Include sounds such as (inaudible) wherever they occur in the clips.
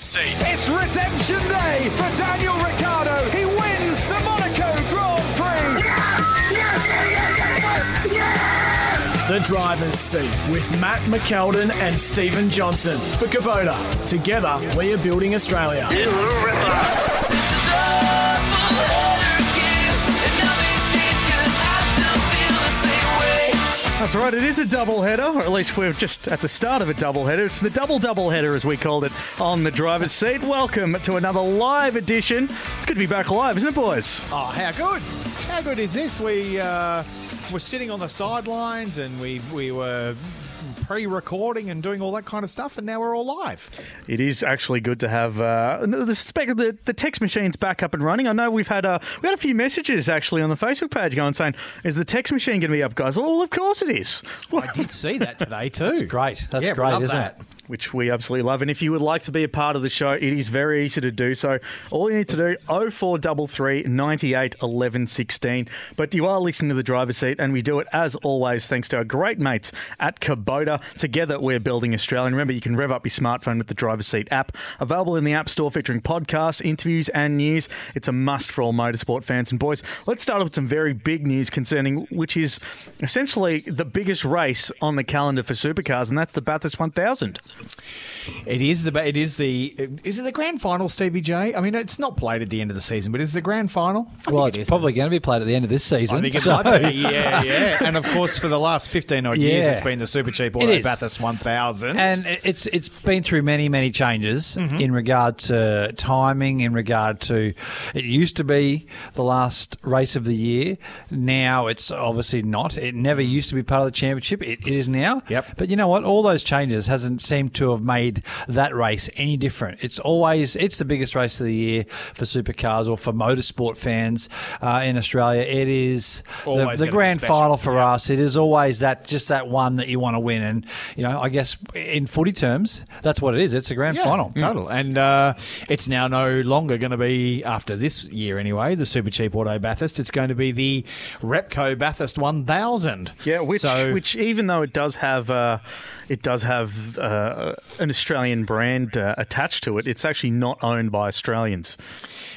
seat. It's redemption day for Daniel Ricciardo. He wins the Monaco Grand Prix. The driver's seat with Matt McKeldin and Stephen Johnson for Kubota. Together, we are building Australia. That's right, it is a double header, or at least we're just at the start of a double header. It's the double double header, as we called it, on the driver's seat. Welcome to another live edition. It's good to be back live, isn't it, boys? Oh, how good! How good is this? We uh, were sitting on the sidelines and we we were pre-recording and doing all that kind of stuff, and now we're all live. It is actually good to have uh, the, spec- the the text machine's back up and running. I know we've had uh, we had a few messages actually on the Facebook page going saying, "Is the text machine going to be up, guys?" Well, of course it is. I did see that today too. Great. That's Yeah, great, love isn't that. it? Which we absolutely love. And if you would like to be a part of the show, it is very easy to do so. All you need to do 0433 98 11 16. But you are listening to the driver's seat, and we do it as always thanks to our great mates at Kubota. Together, we're building Australia. And remember, you can rev up your smartphone with the driver's seat app, available in the App Store, featuring podcasts, interviews, and news. It's a must for all motorsport fans. And boys, let's start off with some very big news concerning which is essentially the biggest race on the calendar for supercars, and that's the Bathurst 1000. It is the it is the is it the grand final, Stevie J? I mean, it's not played at the end of the season, but is it the grand final? I Well, it's it probably going to be played at the end of this season. I think it so- might be. Yeah, yeah. And of course, for the last fifteen odd years, it's been the super cheap auto. Bathurst one thousand. And it- it's it's been through many many changes Mm-hmm. in regard to timing, in regard to it used to be the last race of the year. Now it's obviously not. It never used to be part of the championship. It, it is now. Yep. But you know what? All those changes hasn't seemed to have made that race any different. It's always it's the biggest race of the year for supercars or for motorsport fans uh, in Australia. It is the, Always the gonna grand final for us. It is always that just that one that you want to win. And you know, I guess in footy terms, that's what it is. It's a grand Yeah, final. total. And uh, it's now no longer going to be, after this year anyway, the Super Cheap Auto Bathurst. It's going to be the Repco Bathurst 1000. Yeah, which So- which even though it does have uh, it does have uh, an Australian brand uh, attached to it, it's actually not owned by Australians.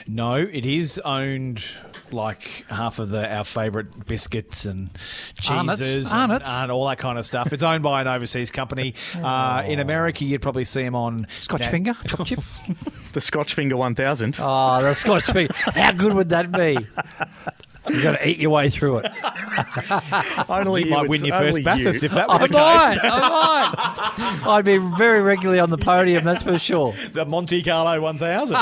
No, it is owned like half of the our favourite biscuits and cheeses Arnott's. And, and all that kind of stuff. It's owned by an overseas company. (laughs) Uh, in America, you'd probably see them on Scotch that- finger, chop (laughs) chip. The Scotch Finger 1000. Oh, the Scotch finger. How good would that be? You got to eat your way through it. (laughs) only You might win your first Bathurst you. if that (laughs) were I the might. case. I might. (laughs) I'd be very regularly on the podium. That's for sure. The Monte Carlo 1000.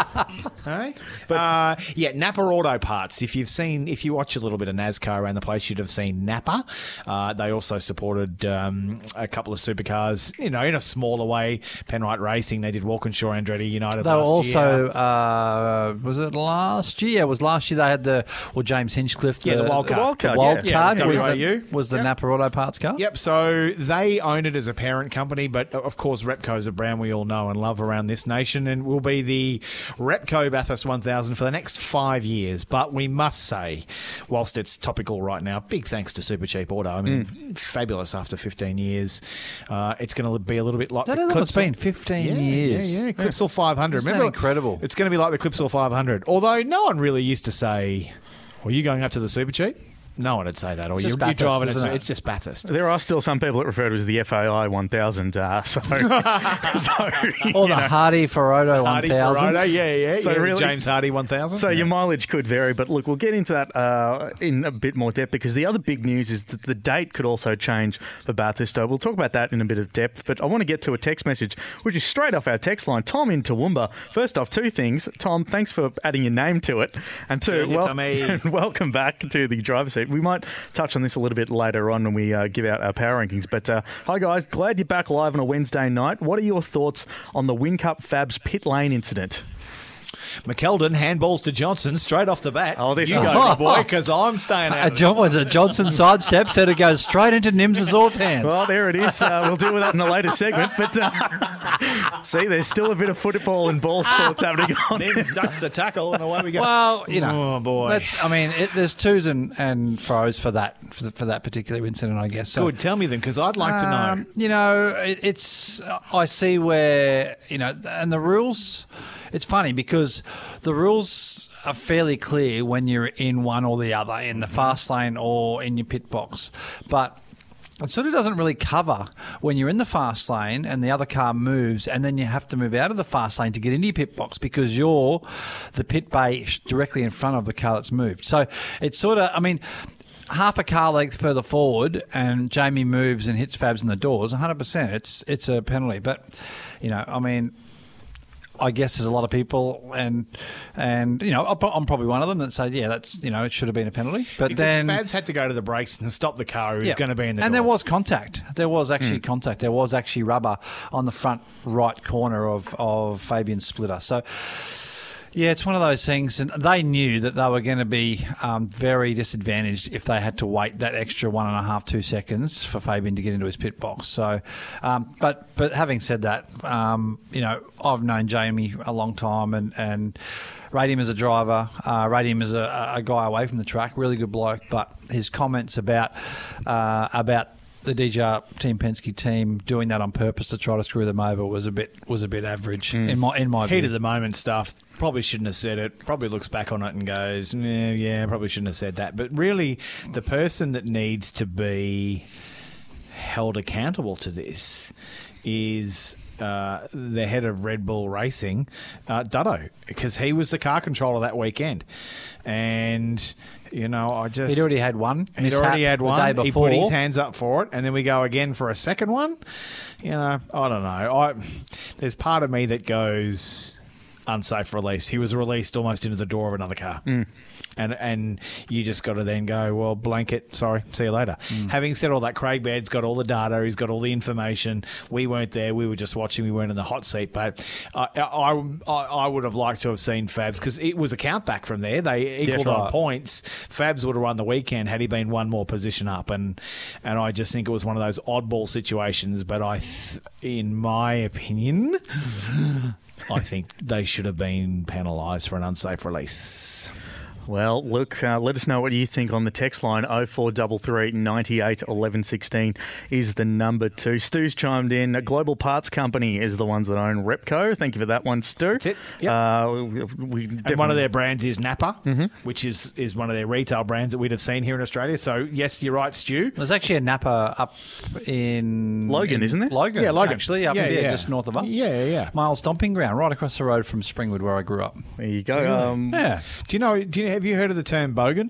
hey? uh, yeah, Napa Auto Parts. If you've seen, if you watch a little bit of NASCAR around the place, you'd have seen Napa. Uh, they also supported um, a couple of supercars, you know, in a smaller way. Penrite Racing, they did Walkinshaw Andretti United They were last also, year. uh, was it last year? Yeah, it was last year. They had the, well, James Hinchcliffe. Yeah, the wild card. The wild card, The wild yeah. card Yeah, was, the, was the Yep. Napa Auto Parts car. Yep, so they own it as a parent company, but uh, of course, Repco is a brand we all know and love around this nation and will be the Repco Bathurst 1000 for the next five years. But we must say, whilst it's topical right now, big thanks to Super Cheap Auto. I mean, Mm. fabulous after 15 years. Uh, it's going to be a little bit like That the how long it's Clipsal- been? 15 yeah, years. Yeah, yeah, Clipsal 500. Isn't that Remember, incredible? It's going to be like the Clipsal 500. Although no one really used to say, "Well, you going up to the Super Cheap?" No one would say that. Or It's you're, just you're Bathurst, driving. isn't it. it? It's just Bathurst. There are still some people that refer to it as the FAI 1000. Uh, (laughs) so, (laughs) so you Or the know. Hardie Ferodo 1000. Ferraro, yeah, yeah, So yeah. really- James Hardie 1000. So yeah. your mileage could vary, but look, we'll get into that uh, in a bit more depth because the other big news is that the date could also change for Bathurst. We'll talk about that in a bit of depth, but I want to get to a text message, which is straight off our text line. Tom in Toowoomba. First off, two things. Tom, thanks for adding your name to it, and two, Good (laughs) on welcome back to the driver's seat. We might touch on this a little bit later on when we uh, give out our power rankings. But uh, hi guys, glad you're back live on a Wednesday night. What are your thoughts on the Whincup Fabs pit lane incident? McKeldin handballs to Johnson straight off the bat. Oh, this you time. go, big boy, because I'm staying A out. of (laughs) John was a Johnson (laughs) sidestep, said it goes straight into Nims Azor's hands. Well, there it is. Uh, we'll deal with that in a later segment. But uh, (laughs) see, there's still a bit of football and ball sports happening on. Nims ducks the tackle, and away we go. Well, you know, Oh, boy. That's, I mean, it, there's twos and, and fro's for that for, the, for that particular incident, I guess. So, Good. Tell me them, because I'd like to know. Um, you know, it, it's I see where you know, and the rules. It's funny because the rules are fairly clear when you're in one or the other, in the fast lane or in your pit box, but. It sort of doesn't really cover when you're in the fast lane and the other car moves, and then you have to move out of the fast lane to get into your pit box because you're the pit bay directly in front of the car that's moved. So it's sort of, I mean, half a car length further forward, and Jamie moves and hits Fabs in the doors. 100. percent It's it's a penalty, but you know, I mean. I guess there's a lot of people, and and you know, I'm probably one of them that say, yeah, that's you know, it should have been a penalty. But Because then Fabs had to go to the brakes and stop the car. He was going to be in the and door. there was contact. There was actually hmm. contact. There was actually rubber on the front right corner of of Fabian's splitter. So. Yeah, it's one of those things, and they knew that they were going to be um, very disadvantaged if they had to wait that extra one and a half, two seconds for Fabian to get into his pit box. So, um, but but having said that, um, you know, I've known Jamie a long time, and and rate him as a driver, uh, rate him as a, a guy away from the track, really good bloke. But his comments about uh, about the DJR Team Penske team doing that on purpose to try to screw them over was a bit was a bit average in my in my heat view. of the moment stuff. Probably shouldn't have said it. Probably looks back on it and goes, yeah, yeah, probably shouldn't have said that. But really, the person that needs to be held accountable to this is. Uh, the head of Red Bull Racing, uh, Dutto, because he was the car controller that weekend, and you know I just He'd already had one. He'd already had one. He put his hands up for it, and then we go again for a second one. You know, I don't know. I there's part of me that goes unsafe release. He was released almost into the door of another car. Mm. And and you just got to then go, well, blanket, sorry, see you later. Mm. Having said all that, Craig Baird's got all the data, he's got all the information. We weren't there, we were just watching, we weren't in the hot seat. But I, I, I, would have liked to have seen Fabs because it was a count back from there. They equaled on points. Fabs would have won the weekend had he been one more position up, and and I just think it was one of those oddball situations. But I, th- in my opinion, (laughs) I think they should have been penalised for an unsafe release. Well, look, uh, let us know what you think on the text line 0433 98 11 16 is the number two. Stu's chimed in. Global Parts Company is the ones that own Repco. Thank you for that one, Stu. That's it. Yep. Uh, we, we And one of their brands is Napa, which is, is one of their retail brands that we'd have seen here in Australia. So, yes, you're right, Stu. There's actually a Napa up in Logan, in isn't there? Logan, Yeah, Logan. Actually, up Yeah, yeah, yeah. just north of us. Yeah, yeah, yeah. My old stomping ground, right across the road from Springwood, where I grew up. There you go. Um, Yeah, Do you know? Do you have you heard of the term bogan?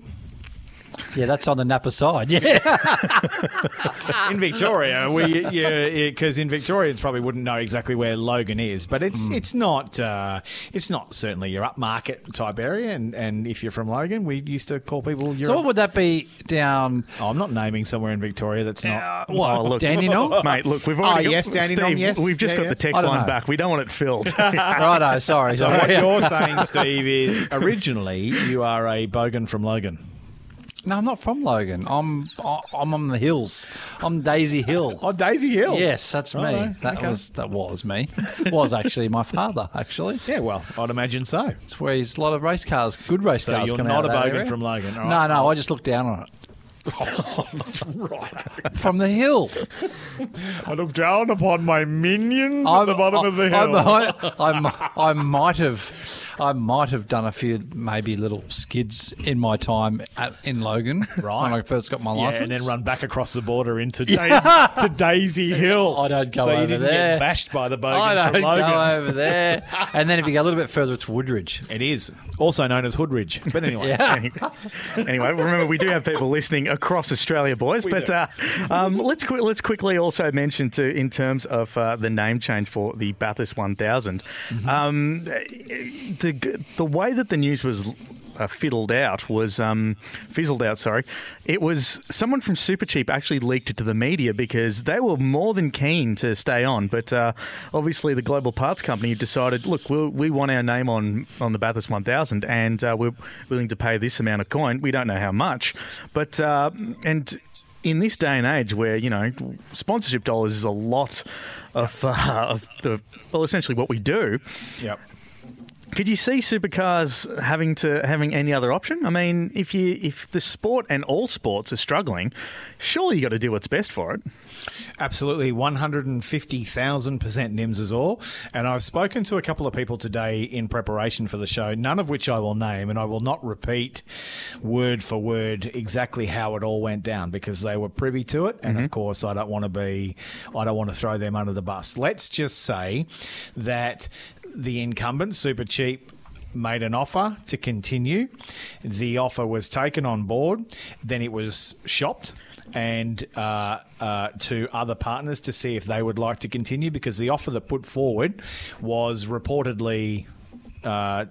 Yeah, that's on the Napa side. Yeah, (laughs) in Victoria, we yeah, because in Victorians probably wouldn't know exactly where Logan is, but it's it's not uh, it's not certainly your upmarket type area. And, and if you're from Logan, we used to call people. You're so what would that be down? oh, I'm not naming somewhere in Victoria that's not. Uh, what, Oh, look. Dandenong? Mate, look, we've already Oh, yes, Danny Steve, yes. We've just Yeah, got yeah. the text line know. back. We don't want it filled. (laughs) Righto, sorry. So sorry. what you're saying, Steve, is originally you are a bogan from Logan. No, I'm not from Logan. I'm I'm on the hills. I'm Daisy Hill. (laughs) Oh, Daisy Hill. Yes, that's me. That okay. was that was me. (laughs) was actually my father. Actually, Yeah, well, I'd imagine so. it's where there's a lot of race cars, good race So cars. you're come not out of a that bogan area. from Logan, all No, right. no, I just looked down on it. From the hill. I look down upon my minions at the bottom of the hill. I, (laughs) I, I, I might have, I might have done a few maybe little skids in my time at, in Logan Right. when I first got my Yeah, license. and then run back across the border into Daisy, to Daisy (laughs) Hill. I don't go so over you didn't there. get bashed by the I bogans don't from go over (laughs) there. and then if you go a little bit further, it's Woodridge. It is also known as Hoodridge. But anyway, (laughs) Yeah. anyway, remember we do have people listening across Australia, boys. but uh, um, let's qu- let's quickly also mention too, in terms of uh, the name change for the Bathurst 1000, um, the the way that the news was uh, fiddled out was um, fizzled out. Sorry, it was someone from Supercheap actually leaked it to the media because they were more than keen to stay on, but uh, obviously the global parts company decided, look, we'll, we want our name on on the Bathurst 1000, and uh, we're willing to pay this amount of coin. We don't know how much, but uh, and in this day and age where you know sponsorship dollars is a lot of, uh, of the well essentially what we do Yep. Could you see supercars having to having any other option i mean if you if the sport and all sports are struggling surely you got to do what's best for it Absolutely, 150,000% NIMS is all. And I've spoken to a couple of people today in preparation for the show, none of which I will name, and I will not repeat word for word exactly how it all went down because they were privy to it. And of mm-hmm. course, I don't want to be, I don't want to throw them under the bus. Let's just say that the incumbent, Super Cheap, made an offer to continue. The offer was taken on board, then it was shopped and uh, uh, to other partners to see if they would like to continue because the offer that put forward was reportedly. Uh,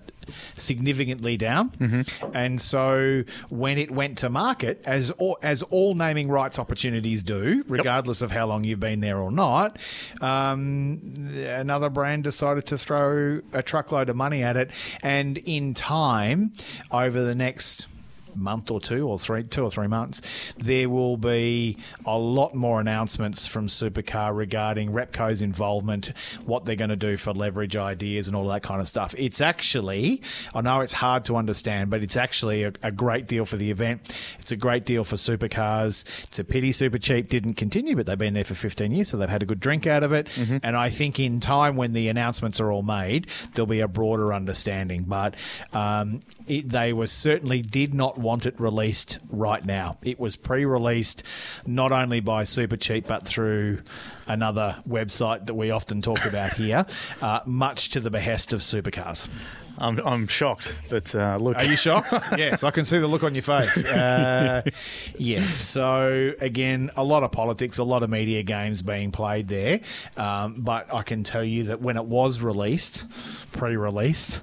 significantly down, and so when it went to market, as all, as all naming rights opportunities do, regardless of how long you've been there or not, um, another brand decided to throw a truckload of money at it, and in time, over the next month or two or three two or three months there will be a lot more announcements from supercar regarding repco's involvement what they're going to do for leverage ideas and all that kind of stuff. It's actually i know it's hard to understand but it's actually a, a great deal for the event. It's a great deal for supercars. It's a pity super cheap didn't continue but they've been there for 15 years so they've had a good drink out of it. And i think in time when the announcements are all made there'll be a broader understanding. But um, it, they were certainly did not want it released right now. It was pre-released not only by Super Cheap but through another website that we often talk about here, (laughs) uh, much to the behest of supercars. i'm, I'm shocked but uh, look Are you shocked? (laughs) yes, I can see the look on your face. Uh, (laughs) yeah. So again, a lot of politics, a lot of media games being played there. Um, but I can tell you that when it was released, pre-released,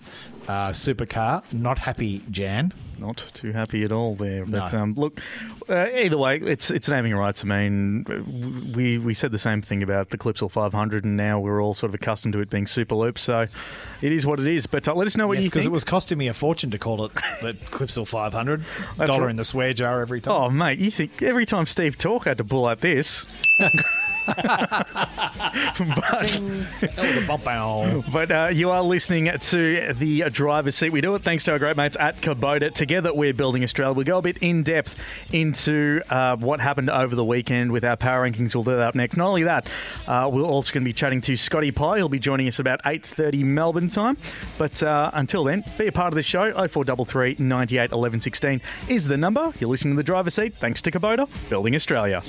uh, Supercar not happy, Jan. not too happy at all there. But No. um, look, uh, either way, it's it's naming rights. I mean, we we said the same thing about the Clipsal 500, and now we're all sort of accustomed to it being Superloop. So it is what it is. But uh, let us know what Yes, you because think. it was costing me a fortune to call it the (laughs) Clipsal 500 That's dollar right. in the swear jar every time. Oh, mate, you think every time Steve Talk had to pull out this. (laughs) Oh, the bump bow. But uh, you are listening to the driver's seat. We do it thanks to our great mates at Kubota. Together, we're building Australia. We go a bit in depth into uh, what happened over the weekend with our power rankings. We'll do that up next. Not only that, uh, we're also going to be chatting to Scotty Pye. He'll be joining us about 8.30 Melbourne time. But uh, until then, be a part of the show. 0433 98 11 16 is the number. You're listening to the driver's seat thanks to Kubota, building Australia.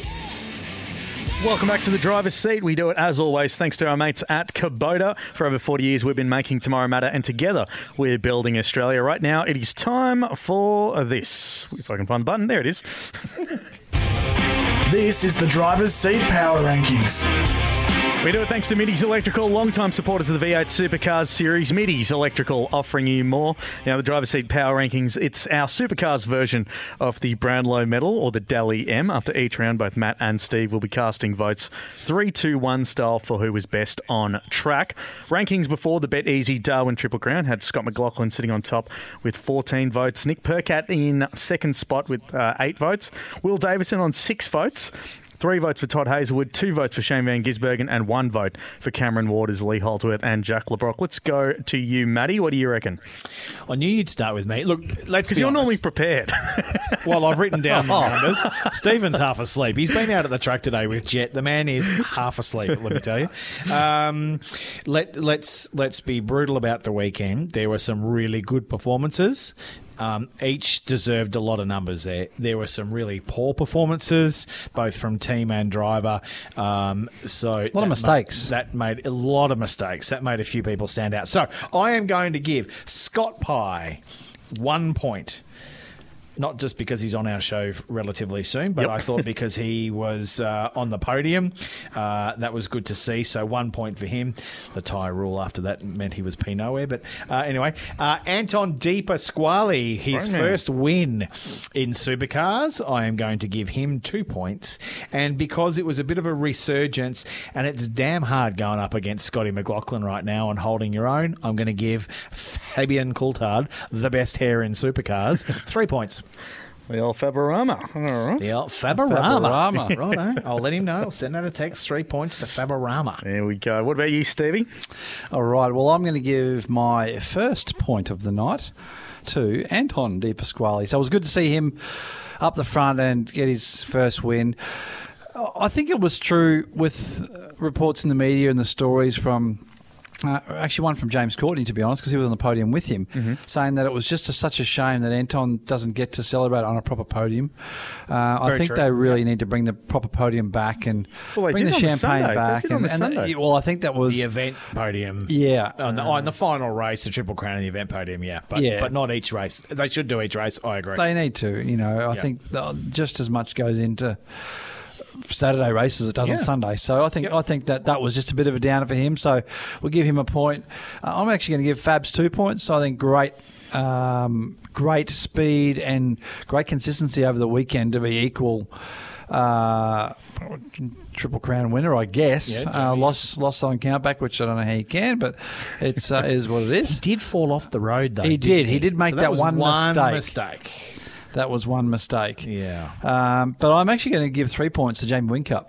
Welcome back to the driver's seat. We do it as always thanks to our mates at Kubota. For over 40 years, we've been making tomorrow matter, and together we're building Australia. Right now, it is time for this. If I can find the button, there it is. (laughs) This is the driver's seat power rankings. We do it thanks to Middy's Electrical, long-time supporters of the V8 Supercars series. Middy's Electrical offering you more. Now, the driver's seat power rankings, it's our Supercars version of the Brownlow medal or the Dally M. After each round, both Matt and Steve will be casting votes 3 2 1 style for who was best on track. Rankings before the BetEasy Darwin Triple Crown had Scott McLaughlin sitting on top with 14 votes, Nick Percat in second spot with uh, 8 votes, Will Davison on 6 votes. Three votes for Todd Hazelwood, two votes for Shane Van Gisbergen, and one vote for Cameron Waters, Lee Holdsworth, and Jack Le Brocq. Let's go to you, Matty. What do you reckon? I knew you'd start with me. Look, let's Because be you're normally prepared. (laughs) Well, I've written down the numbers. Stephen's half asleep. He's been out at the track today with Jet. The man is half asleep. Let me tell you. Um, let let's let's be brutal about the weekend. There were some really good performances. Um, each deserved a lot of numbers there. There were some really poor performances, both from team and driver. Um, so a lot of mistakes. that made a lot of mistakes. That made a few people stand out. So I am going to give Scott Pye one point. Not just because he's on our show relatively soon, but I thought because he was uh, on the podium, uh, that was good to see. So one point for him. The tie rule after that meant he was P nowhere. But uh, anyway, uh, Anton Di Pasquale, his Right first win in supercars. I am going to give him two points. And because it was a bit of a resurgence and it's damn hard going up against Scotty McLaughlin right now and holding your own, I'm going to give Fabian Coulthard, the best hair in supercars, (laughs) three points. The old Faborama. All right. The old Faborama. Faborama. (laughs) right, I'll let him know. I'll send out a text, three points to Faborama. There we go. What about you, Stevie? All right. Well, I'm going to give my first point of the night to Anton Di Pasquale. So it was good to see him up the front and get his first win. I think it was true with reports in the media and the stories from. Uh, actually, one from James Courtney, to be honest, because he was on the podium with him, Mm-hmm. saying that it was just a, such a shame that Anton doesn't get to celebrate on a proper podium. Uh, I think true. they really need to bring the proper podium back and Well, bring the did on the champagne back. did and, the and Sunday. well, I think that was The event podium. yeah. On the, on the final race, the Triple Crown and the event podium, yeah. But, Yeah. but not each race. They should do each race, I agree. They need to, you know. I Yeah. think uh, just as much goes into Saturday race as it does Yeah. on Sunday. So I think Yep. I think that that was just a bit of a downer for him. So we'll give him a point. Uh, I'm actually going to give Fabs two points. So I think great. Um, great speed and great consistency over the weekend to be equal uh, triple crown winner, I guess. Yeah, uh, lost lost on countback, which I don't know how you can, but it's uh, is what it is. did fall off the road, though. He didn't did. He did make So that was one mistake. mistake. That was one mistake. Yeah. Um, but I'm actually going to give three points to Jamie Whincup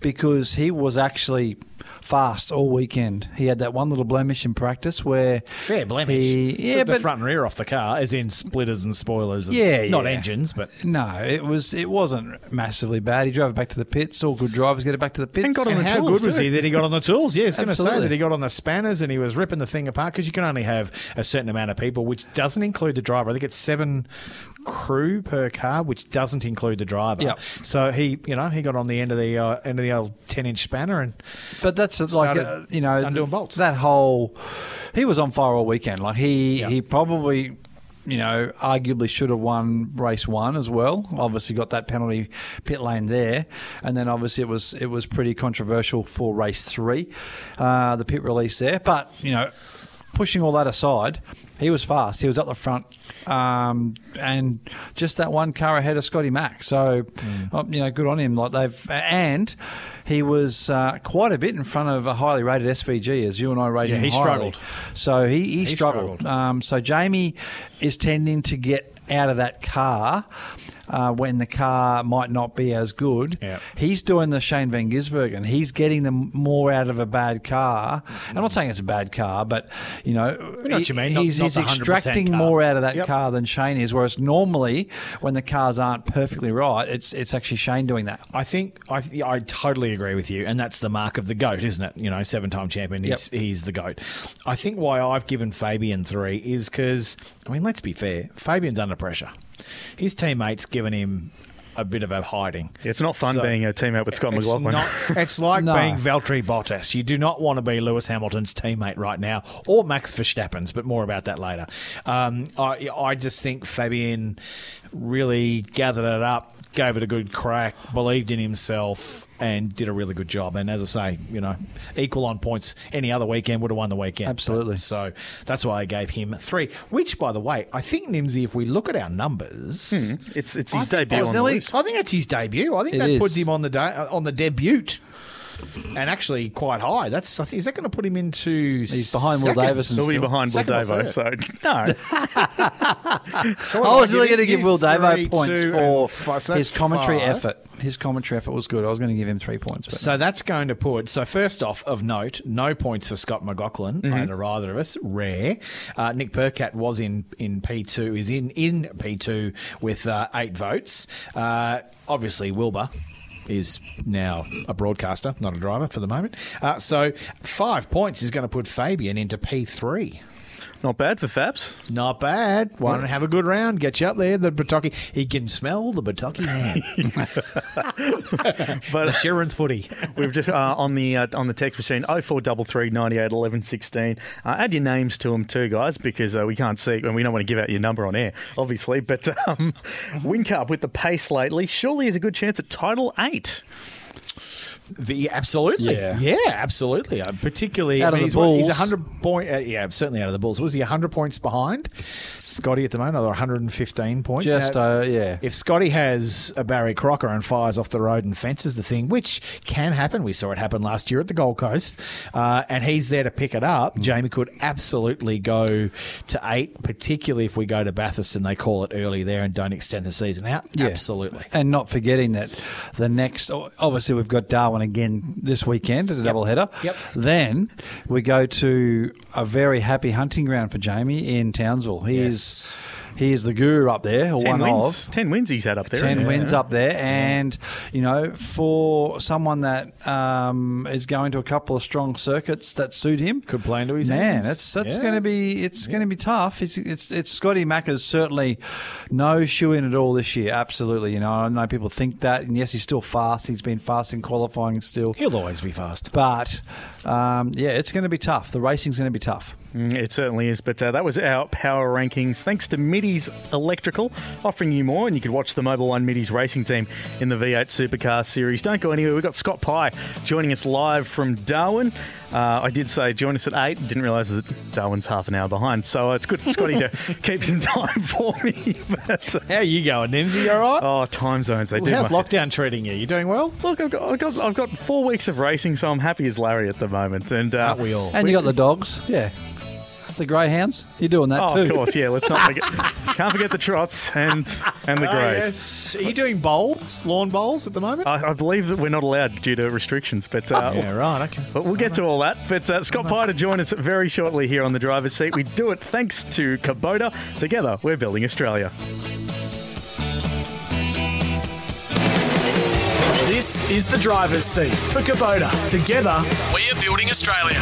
because he was actually fast all weekend. He had that one little blemish in practice where Fair blemish. He, yeah, Took the but front and rear off the car, as in splitters and spoilers. And Yeah, Not yeah. engines, but. no, it was it wasn't massively bad. He drove it back to the pits. All good drivers get it back to the pits. And got on And the how tools good was too. he that he got on the tools? Yeah, I was going to say that he got on the spanners and he was ripping the thing apart because you can only have a certain amount of people, which doesn't include the driver. I think it's seven crew per car, which doesn't include the driver. Yep. So he, you know, he got on the end of the uh, end of the old ten inch spanner and But that's like uh, you know undoing bolts. that whole. He was on fire all weekend. Like he Yeah. he probably. You know, arguably should have won race one as well. Obviously, got that penalty pit lane there, and then obviously it was it was pretty controversial for race three, uh, the pit release there. But you know, pushing all that aside, he was fast. He was up the front, um, and just that one car ahead of Scotty Mack. So, Mm. uh, you know, good on him. Like they've and he was uh, quite a bit in front of a highly rated SVG, as you and I rated Yeah, him he highly. struggled. So he, he, struggled. struggled. Um, so Jamie is tending to get out of that car. Uh, when the car might not be as good, Yeah. he's doing the Shane Van Gisbergen. He's getting them more out of a bad car. I'm not saying it's a bad car, but you know, know what you mean. Not- he's, not he's the 100% extracting car. more out of that Yep. car than Shane is. Whereas normally, when the cars aren't perfectly right, it's it's actually Shane doing that. I think I I totally agree with you, and that's the mark of the goat, isn't it? You know, seven-time champion. He's, he's the goat. I think why I've given Fabian three is because I mean, let's be fair. Fabian's under pressure. His teammates given him a bit of a hiding. It's not fun So- being a teammate with Scott It's McLaughlin. not- (laughs) it's like No. being Valtteri Bottas. You do not want to be Lewis Hamilton's teammate right now, or Max Verstappen's, but more about that later. Um, I, I just think Fabian really gathered it up, gave it a good crack, believed in himself, and did a really good job. And as I say, you know, equal on points. Any other weekend would have won the weekend. Absolutely. So that's why I gave him three. Which, by the way, I think Nimsy, if we look at our numbers, It's it's his think debut that's on the. I think it's his debut. I think It that is. puts him on the day, uh, on the debut, and actually quite high. That's I think is that going to put him into? He's behind Will second? Davis and He'll be behind Will second or Davo, so (laughs) no. So I was give really going to give Will three, Davo points two, for five. So his commentary five. effort. His commentary effort was good. I was going to give him three points. But So that's going to put. So first off, of note, no points for Scott McLaughlin Mm-hmm. over either of us. Rare. Uh, Nick Percat was in in P two. Is in in P two with uh, eight votes. Uh, obviously, Wilbur. Is now a broadcaster, not a driver for the moment. Uh, so five points is going to put Fabian into P three. Not bad for Fabs. Not bad. Why don't have a good round? Get you up there. The Bataki. He can smell the Bataki man. (laughs) But the Sheeran's footy. We've just uh, on the uh, on the text machine 0433 98 11 16. Uh, add your names to them too, guys, because uh, we can't see and we don't want to give out your number on air, obviously. But um, (laughs) Whincup with the pace lately surely is a good chance at title eight. The, absolutely. Yeah. Yeah, absolutely. Uh, particularly, Out I of the he's, he's 100 point. Uh, yeah, certainly out of the Bulls. Was he 100 points behind? Scotty at the moment, another 115 points. Just, Now, uh, yeah. If Scotty has a Barry Crocker and fires off the road and fences the thing, which can happen, we saw it happen last year at the Gold Coast, uh, and he's there to pick it up, Mm. Jamie could absolutely go to eight, particularly if we go to Bathurst and they call it early there and don't extend the season out. Yeah. Absolutely. And not forgetting that the next, obviously, we've got Darwin again this weekend at a double header. Yep. Then we go to a very happy hunting ground for Jamie in Townsville. He is he is the guru up there, or 10 one wins. of. 10 wins he's had up there. 10 Yeah. wins up there. And, you know, for someone that um, is going to a couple of strong circuits that suit him. Could play into his Man, hands. that's that's Yeah. going to be it's going to be tough. It's it's it's Scotty Macca's certainly no shoe in at all this year. Absolutely, you know. I know people think that, and yes, he's still fast. He's been fast in qualifying still, He'll always be fast. but um, yeah, it's going to be tough. The racing's going to be tough. Mm, It certainly is. But uh, that was our power rankings. Thanks to Middy's Electrical, offering you more. And you can watch the Mobil One Middy's racing team in the V8 Supercar Series. Don't go anywhere. We've got Scott Pye joining us live from Darwin. Uh, I did say join us at 8. Didn't realise that Darwin's half an hour behind. So uh, it's good for Scotty to (laughs) keep some time for me. (laughs) But, uh, How are you going, Nimsy? You all right? oh, time zones. They do. How's my- lockdown treating you? You doing well? Look, I've got, I've, got, I've got four weeks of racing, so I'm happy as Larry at the moment. And uh, Aren't we all? And you got the dogs, yeah, the greyhounds. You're doing that Oh, too. of course, yeah. Let's not forget. (laughs) can't forget the trots and and the Oh, greys. yes. Are you doing bowls, lawn bowls at the moment? I, I believe that we're not allowed due to restrictions, but uh, yeah, right. Okay. but we'll get to all that. But uh, Scott Pye to join us very shortly here on the driver's seat. We do it thanks to Kubota. Together, we're building Australia. This is the driver's seat for Kubota. Together, We are building Australia.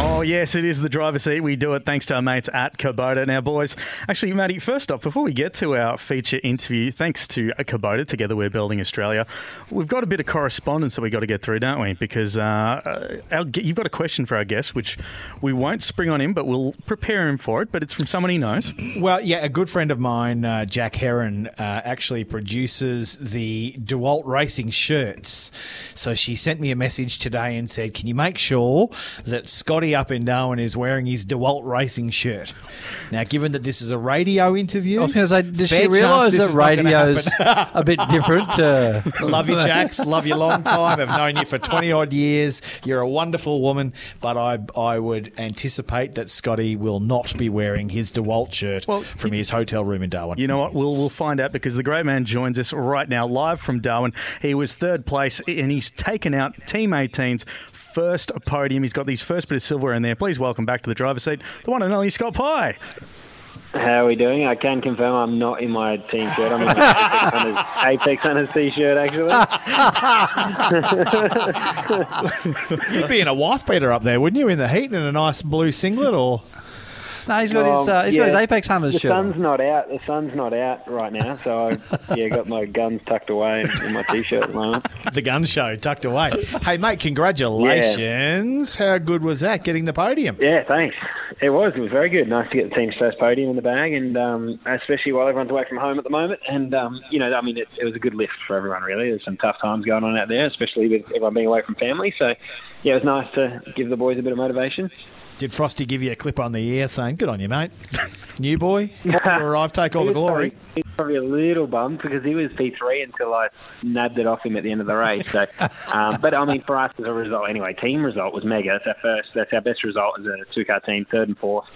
Oh, yes, it is the driver's seat. We do it thanks to our mates at Kubota. Now, boys, actually, Matty, first off, before we get to our feature interview, thanks to Kubota, Together We're Building Australia, we've got a bit of correspondence that we've got to get through, don't we? Because uh, our, you've got a question for our guest, which we won't spring on him, but we'll prepare him for it. But it's from someone he knows. Well, yeah, a good friend of mine, uh, Jack Heron, uh, actually produces the DeWalt Racing shirts. So she sent me a message today and said, "Can you make sure that Scotty up in Darwin is wearing his DeWalt Racing shirt?" Now, given that this is a radio interview, I was going to say, does she chance realise this that is radio's happen. a bit different? Uh, (laughs) Love you, (laughs) Jax. Love you long time. I've known you for 20 odd years. You're a wonderful woman, but I I would anticipate that Scotty will not be wearing his DeWalt shirt Well, from his hotel room in Darwin. You know what? We'll we'll find out because the great man joins us right now, live from Darwin. He was third place, and he's taken out Team 18's first podium. He's got these first bit of silverware in there. Please welcome back to the driver's seat, the one and only Scott Pye. How are we doing? I can confirm I'm not in my team shirt. I'm in my Apex Hunters, Apex Hunters t-shirt, actually. (laughs) You'd be in a wife beater up there, wouldn't you, in the heat in a nice blue singlet or. No, he's got his Um, uh, he's got his Apex Hunters The shirt. sun's on. not out. The sun's not out right now, so I yeah got my guns tucked away in my t-shirt at the moment. The gun show tucked away. hey, mate, congratulations. How good was that, getting the podium? Yeah, thanks. It was. It was very good. Nice to get the team's first podium in the bag, and um, especially while everyone's away from home at the moment. And um, you know, I mean, it, it was a good lift for everyone. Really, there's some tough times going on out there, especially with everyone being away from family. So, yeah, it was nice to give the boys a bit of motivation. Did Frosty give you a clip on the ear saying, good on you, mate? New boy, you arrive, take all the glory. Probably, he was probably a little bummed because he was P3 until I nabbed it off him at the end of the race. So, um, (laughs) but I mean, for us as a result, anyway, team result was mega. That's our first. That's our best result as a two-car team, third and fourth.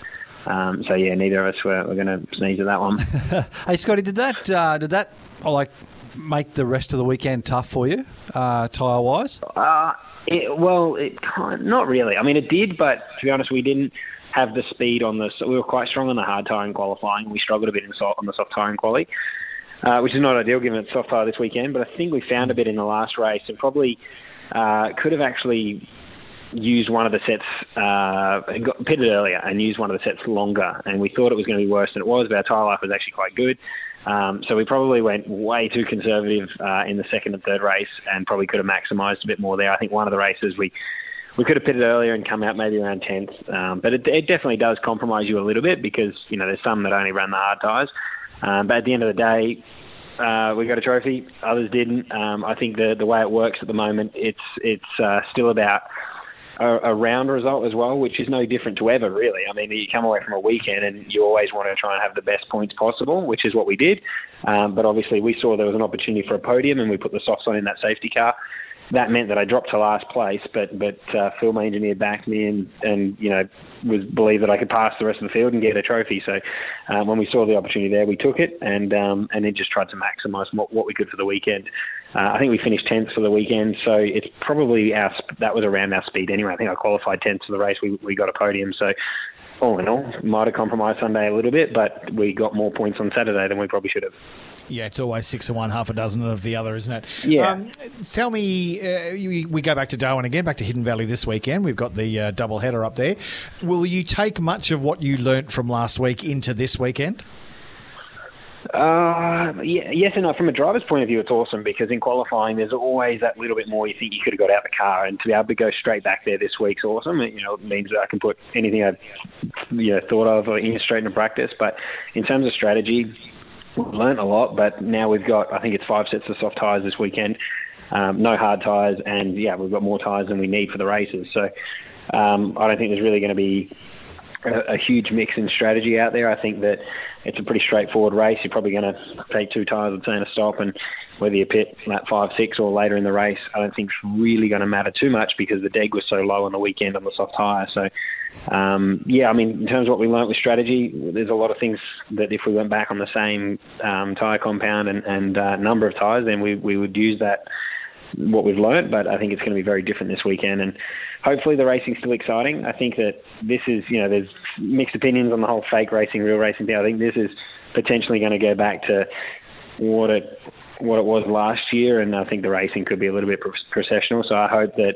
Um, so yeah, neither of us were, were going to sneeze at that one. (laughs) Hey, Scotty, did that uh, did that oh, like make the rest of the weekend tough for you, uh, tire wise? Uh, it, well, it not really. I mean, it did, but to be honest, we didn't have the speed on the. So we were quite strong on the hard tire in qualifying. We struggled a bit in soft, on the soft tire in quali, uh, which is not ideal given it's soft tire this weekend. But I think we found a bit in the last race and probably uh, could have actually used one of the sets, uh, got pitted earlier and used one of the sets longer, and we thought it was going to be worse than it was. But our tyre life was actually quite good. Um, so we probably went way too conservative uh, in the second and third race, and probably could have maximised a bit more there. I think one of the races we we could have pitted earlier and come out maybe around tenth, um, but it, it definitely does compromise you a little bit because you know there's some that only run the hard tyres. Um, but at the end of the day, uh, we got a trophy. Others didn't. Um, I think the the way it works at the moment, it's it's uh, still about a, a round result as well, which is no different to ever really. I mean, you come away from a weekend and you always want to try and have the best points possible, which is what we did. Um, but obviously, we saw there was an opportunity for a podium, and we put the softs on in that safety car that meant that I dropped to last place, but but uh, Phil, my engineer, backed me and and you know was believed that I could pass the rest of the field and get a trophy. So um, when we saw the opportunity there, we took it and um, and then just tried to maximise what, what we could for the weekend. Uh, I think we finished tenth for the weekend, so it's probably our that was around our speed anyway. I think I qualified tenth for the race. We we got a podium, so all in all, might have compromised Sunday a little bit, but we got more points on Saturday than we probably should have. Yeah, it's always six of one, half a dozen of the other, isn't it? Yeah. Um, tell me, uh, we we go back to Darwin again, back to Hidden Valley this weekend. We've got the uh, double header up there. Will you take much of what you learnt from last week into this weekend? Uh, yeah, yes and no. From a driver's point of view, it's awesome because in qualifying, there's always that little bit more you think you could have got out the car, and to be able to go straight back there this week's awesome. It, you know, it means that I can put anything I've you know, thought of in straight into practice. But in terms of strategy, we've learnt a lot. But now we've got, I think it's five sets of soft tyres this weekend, um, no hard tyres, and yeah, we've got more tyres than we need for the races. So um, I don't think there's really going to be a, a huge mix in strategy out there. I think that it's a pretty straightforward race. You're probably going to take two tyres and turn a stop, and whether you pit lap five, six, or later in the race, I don't think it's really going to matter too much because the deg was so low on the weekend on the soft tyre. So, um, yeah, I mean, in terms of what we learnt with strategy, there's a lot of things that if we went back on the same um, tyre compound and, and uh, number of tyres, then we, we would use that what we've learnt, but I think it's going to be very different this weekend. And hopefully the racing's still exciting. I think that this is, you know, there's mixed opinions on the whole fake racing, real racing thing. I think this is potentially going to go back to what it what it was last year, and I think the racing could be a little bit processional. So I hope that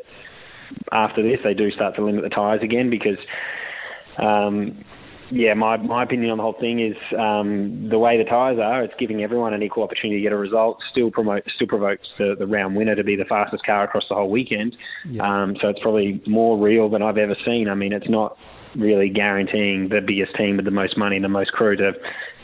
after this they do start to limit the tyres again because. Um, yeah, my, my opinion on the whole thing is um, the way the tyres are, it's giving everyone an equal opportunity to get a result. Still promote, still provokes the, the round winner to be the fastest car across the whole weekend. Yeah. Um, so it's probably more real than I've ever seen. I mean, it's not really guaranteeing the biggest team with the most money and the most crew to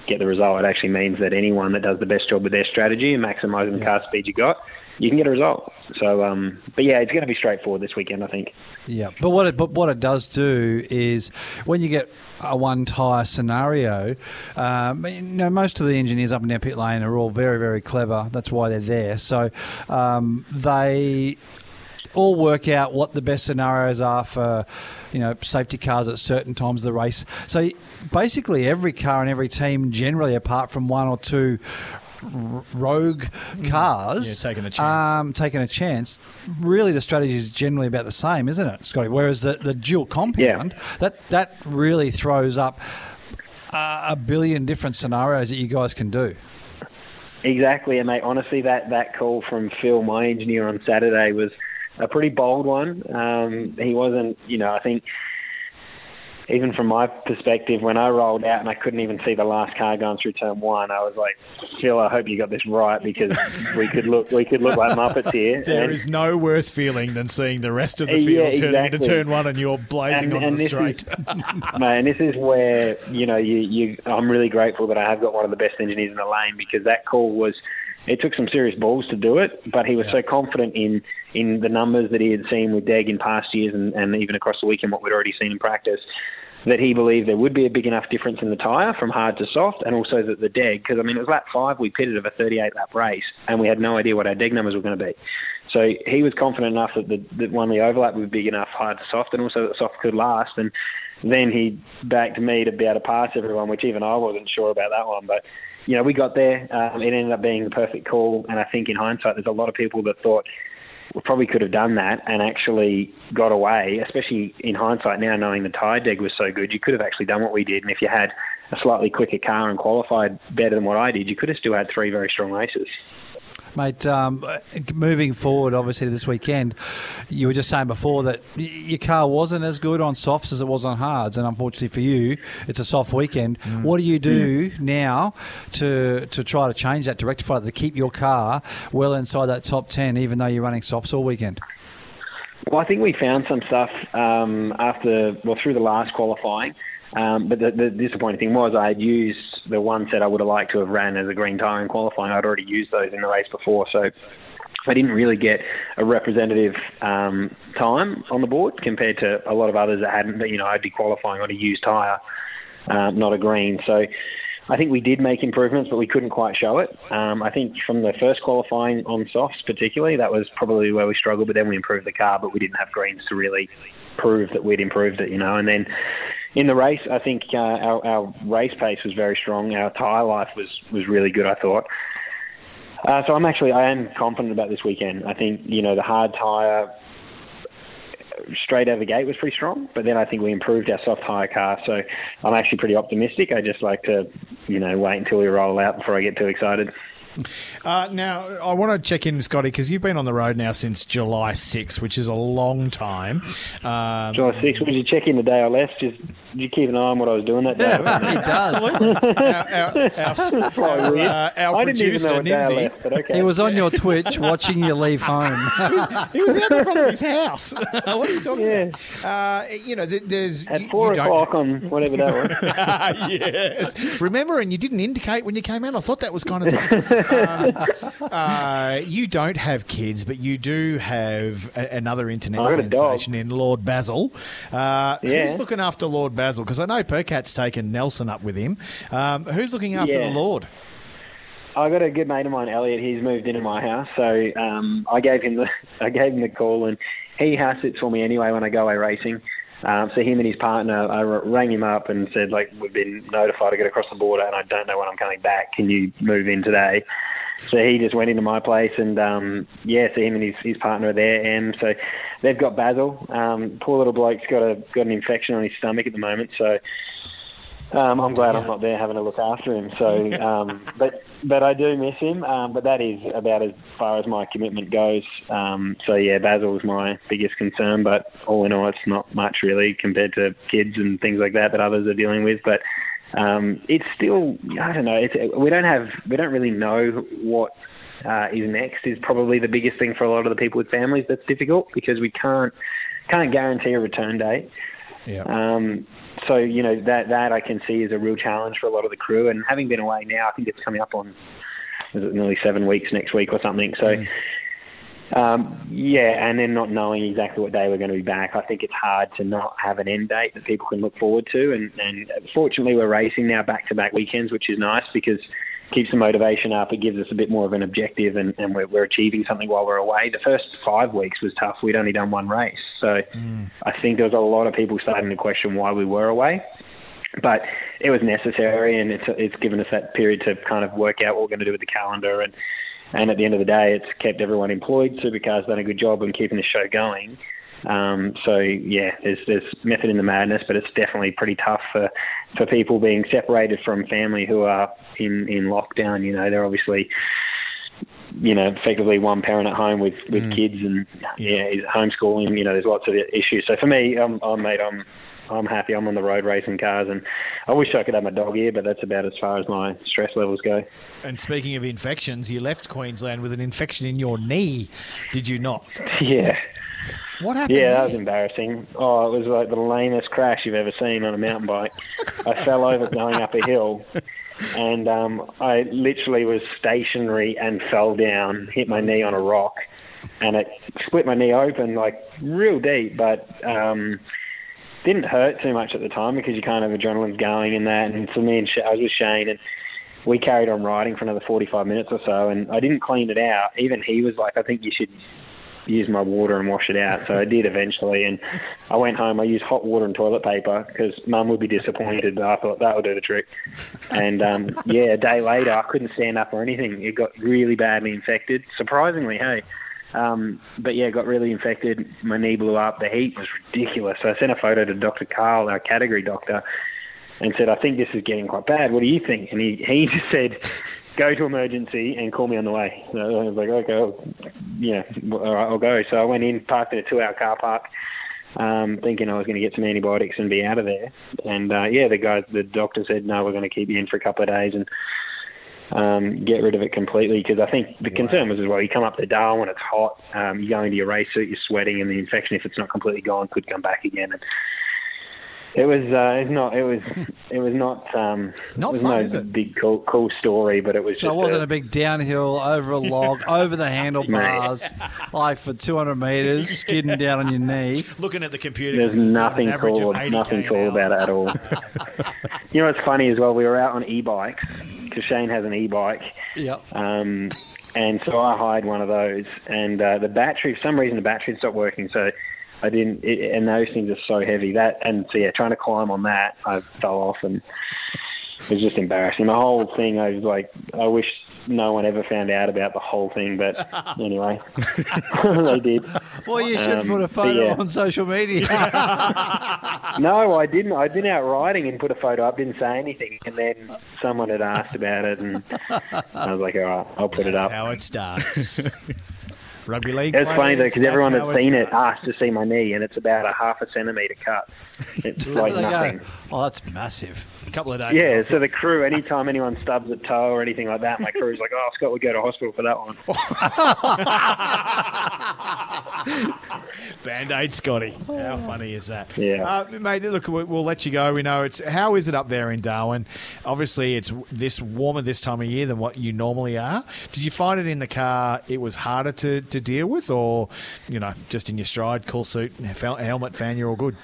get the result. It actually means that anyone that does the best job with their strategy and maximising the car speed you got, you can get a result. So, um, but yeah, it's going to be straightforward this weekend, I think. Yeah, but what it but what it does do is when you get a one tyre scenario, um, you know most of the engineers up in our pit lane are all very very clever. That's why they're there. So um, they all work out what the best scenarios are for, you know, safety cars at certain times of the race. So basically, every car and every team, generally, apart from one or two rogue cars, Yeah, taking a chance. um, taking a chance. Really, the strategy is generally about the same, isn't it, Scotty? Whereas the, the dual compound that that really throws up uh, a billion different scenarios that you guys can do. Exactly, and mate. Honestly, that that call from Phil, my engineer, on Saturday was a pretty bold one. Um, he wasn't, you know, I think even from my perspective, when I rolled out and I couldn't even see the last car going through turn one, I was like, Phil, I hope you got this right because we could look we could look like Muppets here. (laughs) There And- is no worse feeling than seeing the rest of the field yeah, turning into turn one and you're blazing And- and the straight. is- (laughs) Man, this is where you know you, you. I'm really grateful that I have got one of the best engineers in the lane because that call was. It took some serious balls to do it, but he was so confident in in the numbers that he had seen with Deg in past years and, and even across the weekend what we'd already seen in practice that he believed there would be a big enough difference in the tyre from hard to soft, and also that the deg, because I mean it was lap five we pitted of a 38 lap race, and we had no idea what our deg numbers were going to be. So he was confident enough that the that one the overlap would be big enough hard to soft, and also that soft could last. And then he backed me to be able to pass everyone, which even I wasn't sure about that one, but. You know, we got there. Um, it ended up being the perfect call, and I think in hindsight, there's a lot of people that thought we probably could have done that and actually got away, especially in hindsight now knowing the tyre deg was so good. You could have actually done what we did. And if you had a slightly quicker car and qualified better than what I did, you could have still had three very strong races. Mate, um, moving forward, obviously, this weekend, you were just saying before that your car wasn't as good on softs as it was on hards, and unfortunately for you, it's a soft weekend. What do you do now to to try to change that, to rectify that, to keep your car well inside that top 10, even though you're running softs all weekend? Well, I think we found some stuff um, after, well, through the last qualifying. Um, but the, the disappointing thing was I had used the one set I would have liked to have ran as a green tyre in qualifying. I'd already used those in the race before, so I didn't really get a representative um, time on the board compared to a lot of others that hadn't. You know, I'd be qualifying on a used tyre, um, not a green. So I think we did make improvements, but we couldn't quite show it. Um, I think from the first qualifying on softs, particularly, that was probably where we struggled. But then we improved the car, but we didn't have greens to really prove that we'd improved it. You know, and then in the race, I think uh, our, our race pace was very strong. Our tyre life was was really good. I thought. Uh, so I'm actually I am confident about this weekend. I think you know the hard tyre straight out of the gate was pretty strong, but then I think we improved our soft tyre car. So I'm actually pretty optimistic. I just like to you know wait until we roll out before I get too excited. Uh, now, I want to check in, Scotty, because you've been on the road now since July 6th, which is a long time. Um, July 6, would you check in the day I left? Just did you keep an eye on what I was doing that day? he does. (laughs) our, our, (laughs) Probably our, weird. uh, our I didn't even know what day Nimsy, left, but okay. He was on your Twitch watching you leave home. (laughs) he was out the front of his house. what are you talking Yeah. about? Uh, you know, th- there's. At you- four you don't- o'clock on whatever that was. yes. Remember, and you didn't indicate when you came out. I thought that was kind of. um, uh, you don't have kids, but you do have a- another internet I got a dog. sensation in Lord Basil. Uh, Yeah. Who's looking after Lord Basil? Because I know Percat's taken Nelson up with him. Um, who's looking after Yeah. the Lord? I got a good mate of mine, Elliot. He's moved into my house, so um, I gave him the (laughs) I gave him the call, and he house sits for me anyway when I go away racing. Um, so him and his partner, I rang him up and said, like, we've been notified to get across the border, and I don't know when I'm coming back. Can you move in today? So he just went into my place, and um, yeah, so him and his, his partner are there, and so they've got Basil. Um, poor little bloke's got a got an infection on his stomach at the moment, so. Um, I'm glad I'm not there having to look after him. So, (laughs) um, but but I do miss him. Um, but that is about as far as my commitment goes. Um, so yeah, Basil's my biggest concern. But all in all, it's not much really compared to kids and things like that that others are dealing with. But um, it's still I don't know. It's, we don't have we don't really know what uh, is next. Is probably the biggest thing for a lot of the people with families. That's difficult because we can't can't guarantee a return date. Yeah. Um, so you know that that I can see is a real challenge for a lot of the crew. And having been away now, I think it's coming up on is it nearly seven weeks next week or something. So. Um, yeah, and then not knowing exactly what day we're going to be back, I think it's hard to not have an end date that people can look forward to. And, and fortunately, we're racing now back to back weekends, which is nice because keeps the motivation up. It gives us a bit more of an objective, and, and we're, we're achieving something while we're away. The first five weeks was tough. We'd only done one race, so hmm. I think there was a lot of people starting to question why we were away but it was necessary, and it's it's given us that period to kind of work out what we're going to do with the calendar, and and at the end of the day, it's kept everyone employed. Supercar's done a good job in keeping the show going. Um, so yeah, there's there's method in the madness, but it's definitely pretty tough for for people being separated from family who are in in lockdown. You know, they're obviously you know, effectively one parent at home with, with kids and yeah, he's homeschooling. You know, there's lots of issues. So for me, I'm, I'm mate, I'm I'm happy. I'm on the road racing cars, and I wish I could have my dog here, but that's about as far as my stress levels go. And speaking of infections, you left Queensland with an infection in your knee, did you not? (laughs) Yeah. What happened? Yeah, that was embarrassing. Oh, it was like the lamest crash you've ever seen on a mountain bike. I (laughs) fell over going up a hill, and um, I literally was stationary and fell down, hit my knee on a rock, and it split my knee open like real deep, but um, didn't hurt too much at the time because you kind of adrenaline's going and that. And so me and Sh- I was with Shane and we carried on riding for another 45 minutes or so, and I didn't clean it out. Even he was like, "I think you should use my water and wash it out." So I did eventually, and I went home. I used hot water and toilet paper because Mum would be disappointed, but I thought that would do the trick. And um, yeah, a day later, I couldn't stand up or anything. It got really badly infected. Surprisingly, hey. Um, but yeah, got really infected. My knee blew up. The heat was ridiculous. So I sent a photo to Dr. Carl, our category doctor, and said, I think this is getting quite bad. What do you think? And he, he (laughs) just said, go to emergency and call me on the way. So I was like, okay, well, yeah, all right, I'll go. So I went in, parked in a two-hour car park, um, thinking I was going to get some antibiotics and be out of there. And uh, yeah, the guy, the doctor said, no, we're going to keep you in for a couple of days and um, get rid of it completely. Because I think the concern was as well, you come up to Darwin when it's hot, um, you go into your race suit, you're sweating, and the infection, if it's not completely gone, could come back again. And it was, uh, it's not, it was, it was not, um, Not it was fun, no is it? big cool, cool story, but it was So just it wasn't a, a big downhill over a log, (laughs) over the handlebars, like for 200 metres, skidding down on your knee. Looking at the computer. There's 'cause it was doing nothing cool, nothing cool about it at all. (laughs) you know what's funny as well? We were out on e-bikes because Shane has an e-bike, Yep. um, and so I hired one of those. And uh, the battery, for some reason, the battery stopped working. So I didn't. It, and those things are so heavy that, and so yeah, trying to climb on that, I fell off, and it was just embarrassing. The whole thing, I was like, I wish no one ever found out about the whole thing, but (laughs) anyway, (laughs) (laughs) they did. Well, you should Um, put a photo yeah. on social media. No, I didn't. I'd been out riding and put a photo up, didn't say anything, and then someone had asked about it, and I was like, all right, I'll put it That's up. how it starts. Rugby league. It's funny though because everyone that's seen it asked to see my knee, and it's about a half a centimetre cut. (laughs) It's like go. nothing. Oh, that's massive. A couple of days. Yeah, so the crew, anytime anyone stubs a toe or anything like that, my (laughs) crew's like, "Oh, Scott, we go to hospital for that one." (laughs) Band Aid, Scotty. How funny is that? Yeah. uh, mate. Look, we- we'll let you go. We know it's how is it up there in Darwin? Obviously, it's this warmer this time of year than what you normally are. Did you find it in the car? It was harder to, to deal with, or you know, just in your stride, cool suit, helmet, fan, you're all good.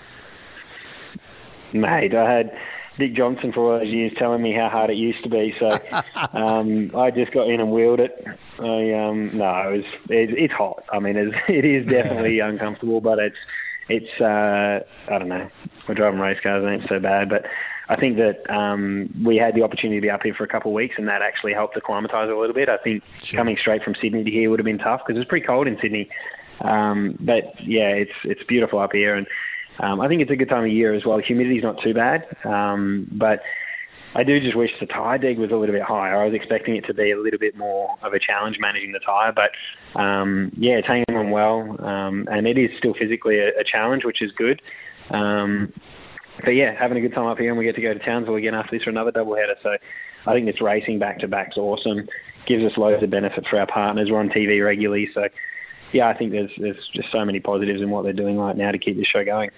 Mate, I had Dick Johnson for all those years telling me how hard it used to be. So (laughs) um, I just got in and wheeled it. I um, no, it was it, it's hot. I mean, it's, (laughs) it is definitely (laughs) uncomfortable, but it's it's uh, I don't know. We're driving race cars, and it's so bad, but. I think that um, we had the opportunity to be up here for a couple of weeks, and that actually helped acclimatise a little bit. I think coming straight from Sydney to here would have been tough because it's pretty cold in Sydney. Um, but yeah, it's it's beautiful up here, and um, I think it's a good time of year as well. Humidity's not too bad, um, but I do just wish the tyre deg was a little bit higher. I was expecting it to be a little bit more of a challenge managing the tyre, but um, yeah, it's hanging on well, um, and it is still physically a, a challenge, which is good. Um, but yeah, having a good time up here, and we get to go to Townsville again after this for another doubleheader. So I think this racing back to back's awesome. Gives us loads of benefit for our partners. We're on TV regularly, so yeah, I think there's there's just so many positives in what they're doing right now to keep this show going.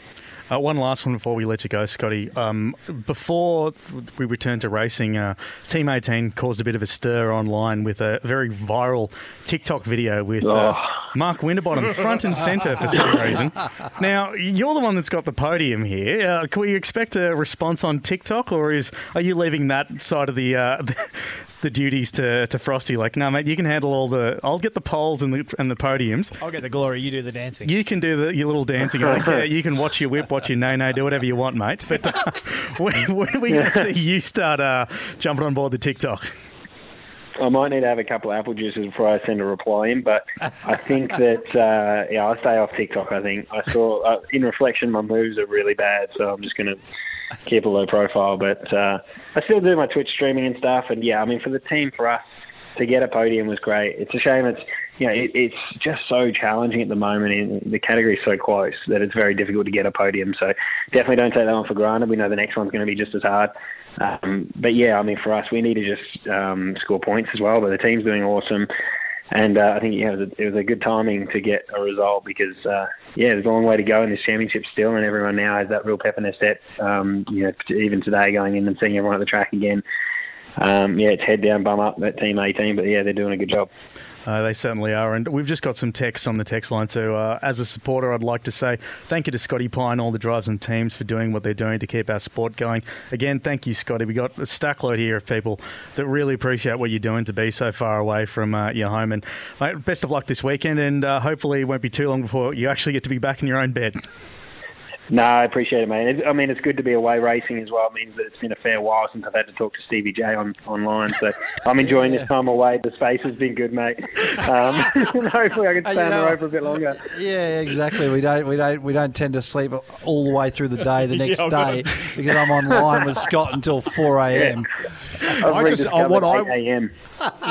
Uh, one last one before we let you go, Scotty. Um, before we return to racing, uh, Team 18 caused a bit of a stir online with a very viral TikTok video with uh, Mark Winterbottom front and centre for some (laughs) reason. Now, you're the one that's got the podium here. Uh, can we expect a response on TikTok, or is are you leaving that side of the uh, the, (laughs) the duties to, to Frosty? Like, no, mate, you can handle all the. I'll get the poles and the and the podiums. I'll get the glory. You do the dancing. You can do the, your little dancing. I don't care. (laughs) You can watch your whip, watch your no no, do whatever you want, mate. But uh, (laughs) when, when are we going to see you start uh, jumping on board the TikTok? I might need to have a couple of apple juices before I send a reply in, but I think that uh, yeah, I'll stay off TikTok. I think I saw uh, in reflection my moves are really bad, so I'm just going to keep a low profile. But uh, I still do my Twitch streaming and stuff, and yeah, I mean for the team for us to get a podium was great. It's a shame it's you know it, it's just so challenging at the moment. In the category is so close that it's very difficult to get a podium. So definitely don't take that one for granted. We know the next one's going to be just as hard. Um, but yeah, I mean for us, we need to just um, score points as well. But the team's doing awesome. And uh, I think yeah, it was, a, it was a good timing to get a result because uh, yeah, there's a long way to go in this championship still, and everyone now has that real pep in their step. Um, you know, even today going in and seeing everyone at the track again. Um, yeah, it's head down, bum up that team 18, but yeah, they're doing a good job. Uh, they certainly are. And we've just got some text on the text line. So, uh, as a supporter, I'd like to say thank you to Scotty Pye, all the drives and teams for doing what they're doing to keep our sport going. Again, thank you, Scotty. we got a stack load here of people that really appreciate what you're doing to be so far away from uh, your home. And, mate, best of luck this weekend. And uh, hopefully, it won't be too long before you actually get to be back in your own bed. No, I appreciate it, mate. It- I mean, it's good to be away racing as well. It means that it's been a fair while since I've had to talk to Stevie J on online. So I'm enjoying this time away. The space has been good, mate. Um, (laughs) (laughs) hopefully, I can stay on the road for a bit longer. Yeah, exactly. We don't, we don't, we don't tend to sleep all the way through the day the (laughs) next Yeah, day because I'm online with Scott until four a.m. I've I just- rediscovered what I- a.m.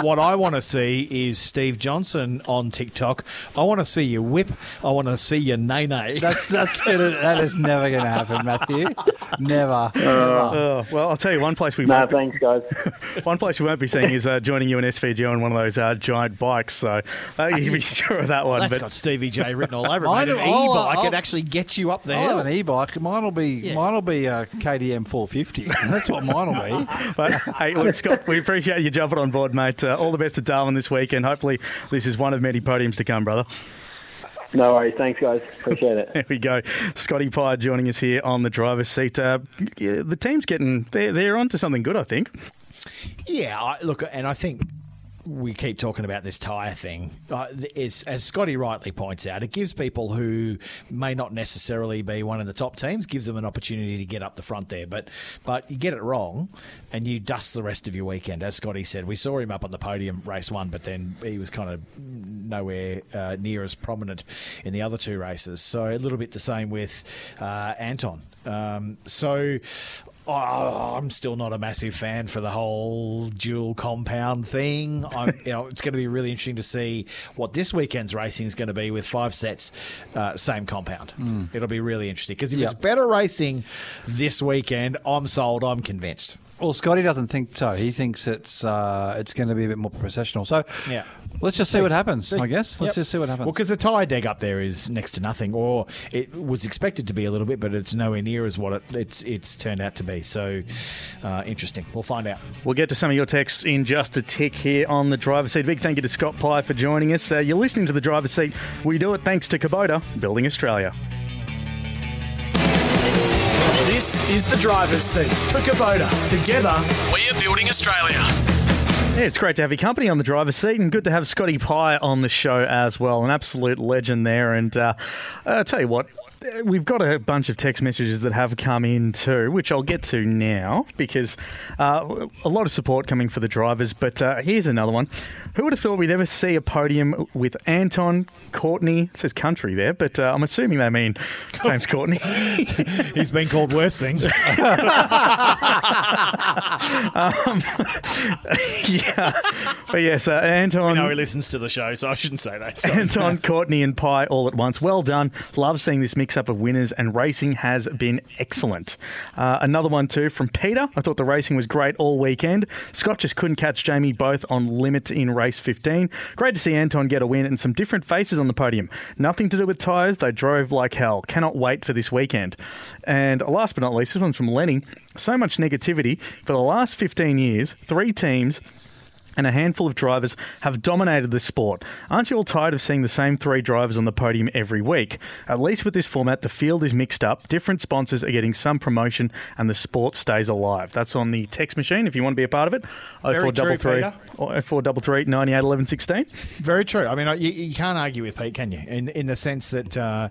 what I want to see is Steve Johnson on TikTok. I want to see you whip. I want to see you nay nay. That's that's gonna, that is never going to happen, Matthew. Never. (laughs) never. Oh, well, I'll tell you one place we No, won't be, thanks, guys. (laughs) one place we won't be seeing is uh, joining you in SVG on one of those uh, giant bikes. So uh, you can be (laughs) sure of that one. That's but got Stevie J written all over it. Mine Mate, an I'll- e-bike, I'll- it actually gets you up I'll have there. an e-bike. Mine will be mine will be a KTM 450. That's what mine will be. But hey, look, Scott, we appreciate you jumping on board, mate. Uh, all the best to Darwin this weekend. Hopefully, this is one of many podiums to come, brother. No worries. Thanks, guys. Appreciate it. (laughs) There we go. Scotty Pye joining us here on the driver's seat. Uh, yeah, the team's getting they're they're onto something good, I think. Yeah, I, look, and I think we keep talking about this tyre thing. Uh, it's, as Scotty rightly points out, it gives people who may not necessarily be one of the top teams gives them an opportunity to get up the front there. But but you get it wrong, and you dust the rest of your weekend. As Scotty said, we saw him up on the podium race one, but then he was kind of nowhere uh, near as prominent in the other two races. So a little bit the same with uh, Anton. Um, so Oh, I'm still not a massive fan for the whole dual compound thing. I'm, (laughs) you know, it's going to be really interesting to see what this weekend's racing is going to be with five sets, uh, same compound. It'll be really interesting because if Yep. it's better racing this weekend, I'm sold. I'm convinced. Well, Scotty doesn't think so. He thinks it's uh, it's going to be a bit more processional. So Yeah. let's just see what happens. I guess let's Yep. just see what happens. Well, because the tyre deg up there is next to nothing, or it was expected to be a little bit, but it's nowhere near as what it, it's it's turned out to be. So uh, interesting. We'll find out. We'll get to some of your texts in just a tick here on the driver's seat. Big thank you to Scott Pye for joining us. Uh, you're listening to the driver's seat. We do it thanks to Kubota, Building Australia. This is the driver's seat for Kubota. Together, We are building Australia. Yeah, it's great to have your company on the driver's seat, and good to have Scotty Pye on the show as well. An absolute legend there. And uh, I'll tell you what, we've got a bunch of text messages that have come in too, which I'll get to now because uh, a lot of support coming for the drivers. But uh, here's another one. Who would have thought we'd ever see a podium with Anton, Courtney? It says country there, but uh, I'm assuming they mean James Courtney. (laughs) He's been called worse things. (laughs) um, (laughs) yeah. But yes, uh, Anton. no, he listens to the show, so I shouldn't say that. So- Anton, Courtney, and Pye all at once. Well done. Love seeing this mix up of winners, and racing has been excellent. Uh, another one, too, from Peter. I thought the racing was great all weekend. Scott just couldn't catch Jamie both on limits in race 15. Great to see Anton get a win and some different faces on the podium. Nothing to do with tyres, they drove like hell. Cannot wait for this weekend. And last but not least, this one's from Lenny. So much negativity. For the last 15 years, three teams and a handful of drivers have dominated the sport. Aren't you all tired of seeing the same three drivers on the podium every week? At least with this format, the field is mixed up, different sponsors are getting some promotion, and the sport stays alive. That's on the text machine if you want to be a part of it. Very true, 0433 Peter. or 0433 98 11 16. Very true. I mean, you, you can't argue with Pete, can you? In in the sense that, uh,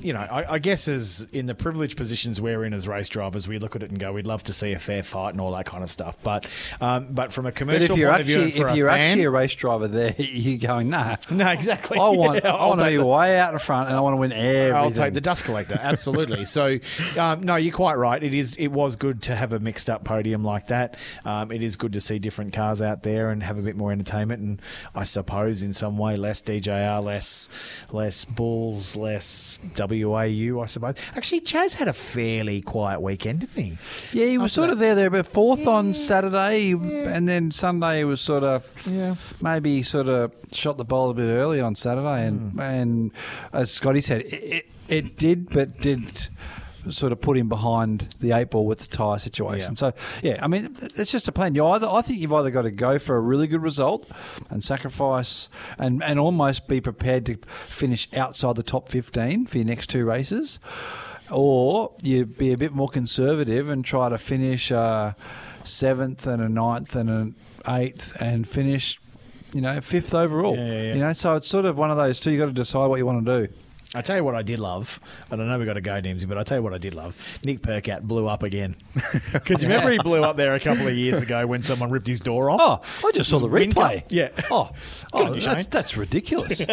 you know, I, I guess as in the privileged positions we're in as race drivers, we look at it and go, we'd love to see a fair fight and all that kind of stuff. But um, but from a but commercial if you're point of view, actually if you're fan, actually a race driver there, (laughs) you're going nah. no, exactly. I want (laughs) Yeah, I want to be the- way out in front, and I want to win everything. I'll take the dust collector, absolutely. so, um, no, you're quite right. It is. It was good to have a mixed up podium like that. Um, it is good to see different cars out there and have a bit more entertainment. And I suppose in some way less DJR, less less bulls, less WAU. I suppose. Actually, Chaz had a fairly quiet weekend, didn't he? Yeah, he was After sort that. of there, there, but fourth on Saturday, and then Sunday was sort of, Yeah. maybe sort of shot the ball a bit early on Saturday, and Hmm. and as Scotty said, it, it, it did, but did sort of put him behind the eight ball with the tyre situation. Yeah. So yeah, I mean, it's just a plan. You either I think you've either got to go for a really good result and sacrifice and and almost be prepared to finish outside the top fifteen for your next two races or you be a bit more conservative and try to finish uh, seventh and a ninth and an eighth and finish, you know, fifth overall. Yeah, yeah, yeah. You know, so it's sort of one of those two. You got to decide what you want to do. I tell you what I did love, and I know we got to go, Nimsy, but I tell you what I did love. Nick Percat blew up again (laughs) because remember he blew up there a couple of years ago when someone ripped his door off. Oh, I just saw the Wind replay. Yeah. Oh, (laughs) oh on you, that's, that's ridiculous. (laughs)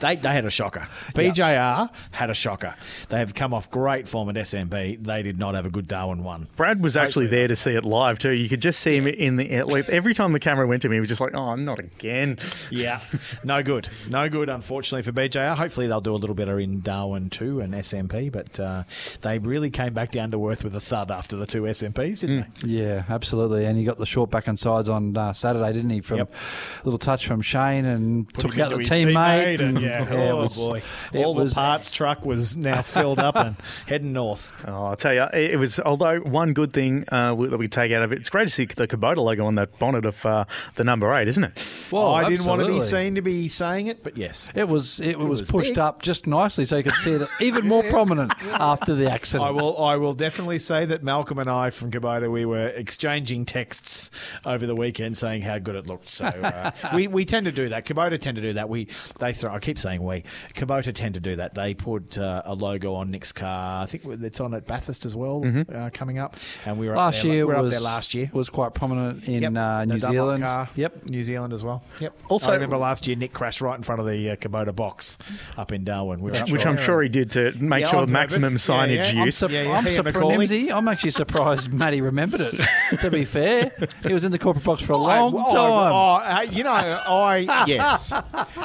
They, they had a shocker. BJR had a shocker. They have come off great form at SMP. They did not have a good Darwin one. Brad was actually there to see it live too. You could just see him in the like, every time the camera went to me, he was just like, "Oh, not again." Yeah, no good, no good. Unfortunately for BJR. Hopefully they'll do a little better in Darwin too and SMP. But uh, they really came back down to earth with a thud after the two SMPs, didn't they? yeah, absolutely. And he got the short back and sides on uh, Saturday, didn't he? From Yep. a little touch from Shane and Put took out the into his teammate. and yeah, (laughs) it oh was- boy, all was- the parts truck was now filled up and (laughs) heading north. Oh, I'll tell you, it it was. Although one good thing uh, that we take out of it, it's great to see the Kubota logo on that bonnet of uh, the number eight, isn't it? Well, I didn't want to be seen to be saying it, but yes. It was it, was, was pushed big. up just nicely so you could see it (laughs) even more prominent after the accident. I will. I will definitely say that Malcolm and I from Kubota we were exchanging texts over the weekend saying how good it looked. So uh, (laughs) we, we tend to do that. Kubota tend to do that. We they throw. I keep saying we. Kubota tend to do that. They put uh, a logo on Nick's car. I think it's on at Bathurst as well uh, coming up. And we were last up there, year we were was up there last year. was quite prominent in Yep. uh, New Dunlop Zealand. car. Yep. New Zealand as well. Yep. Also- I remember last year Nick crashed right in front of the uh, Kubota box up in Darwin. We were up Which there. I'm sure he did to make Yeah, sure on maximum purpose. Yeah, signage yeah. I'm use. Yeah, yeah, I'm he surprised. (laughs) I'm actually surprised Matty remembered it. to be fair, he was in the corporate box for a long oh, time. Oh, uh, you know, I yes,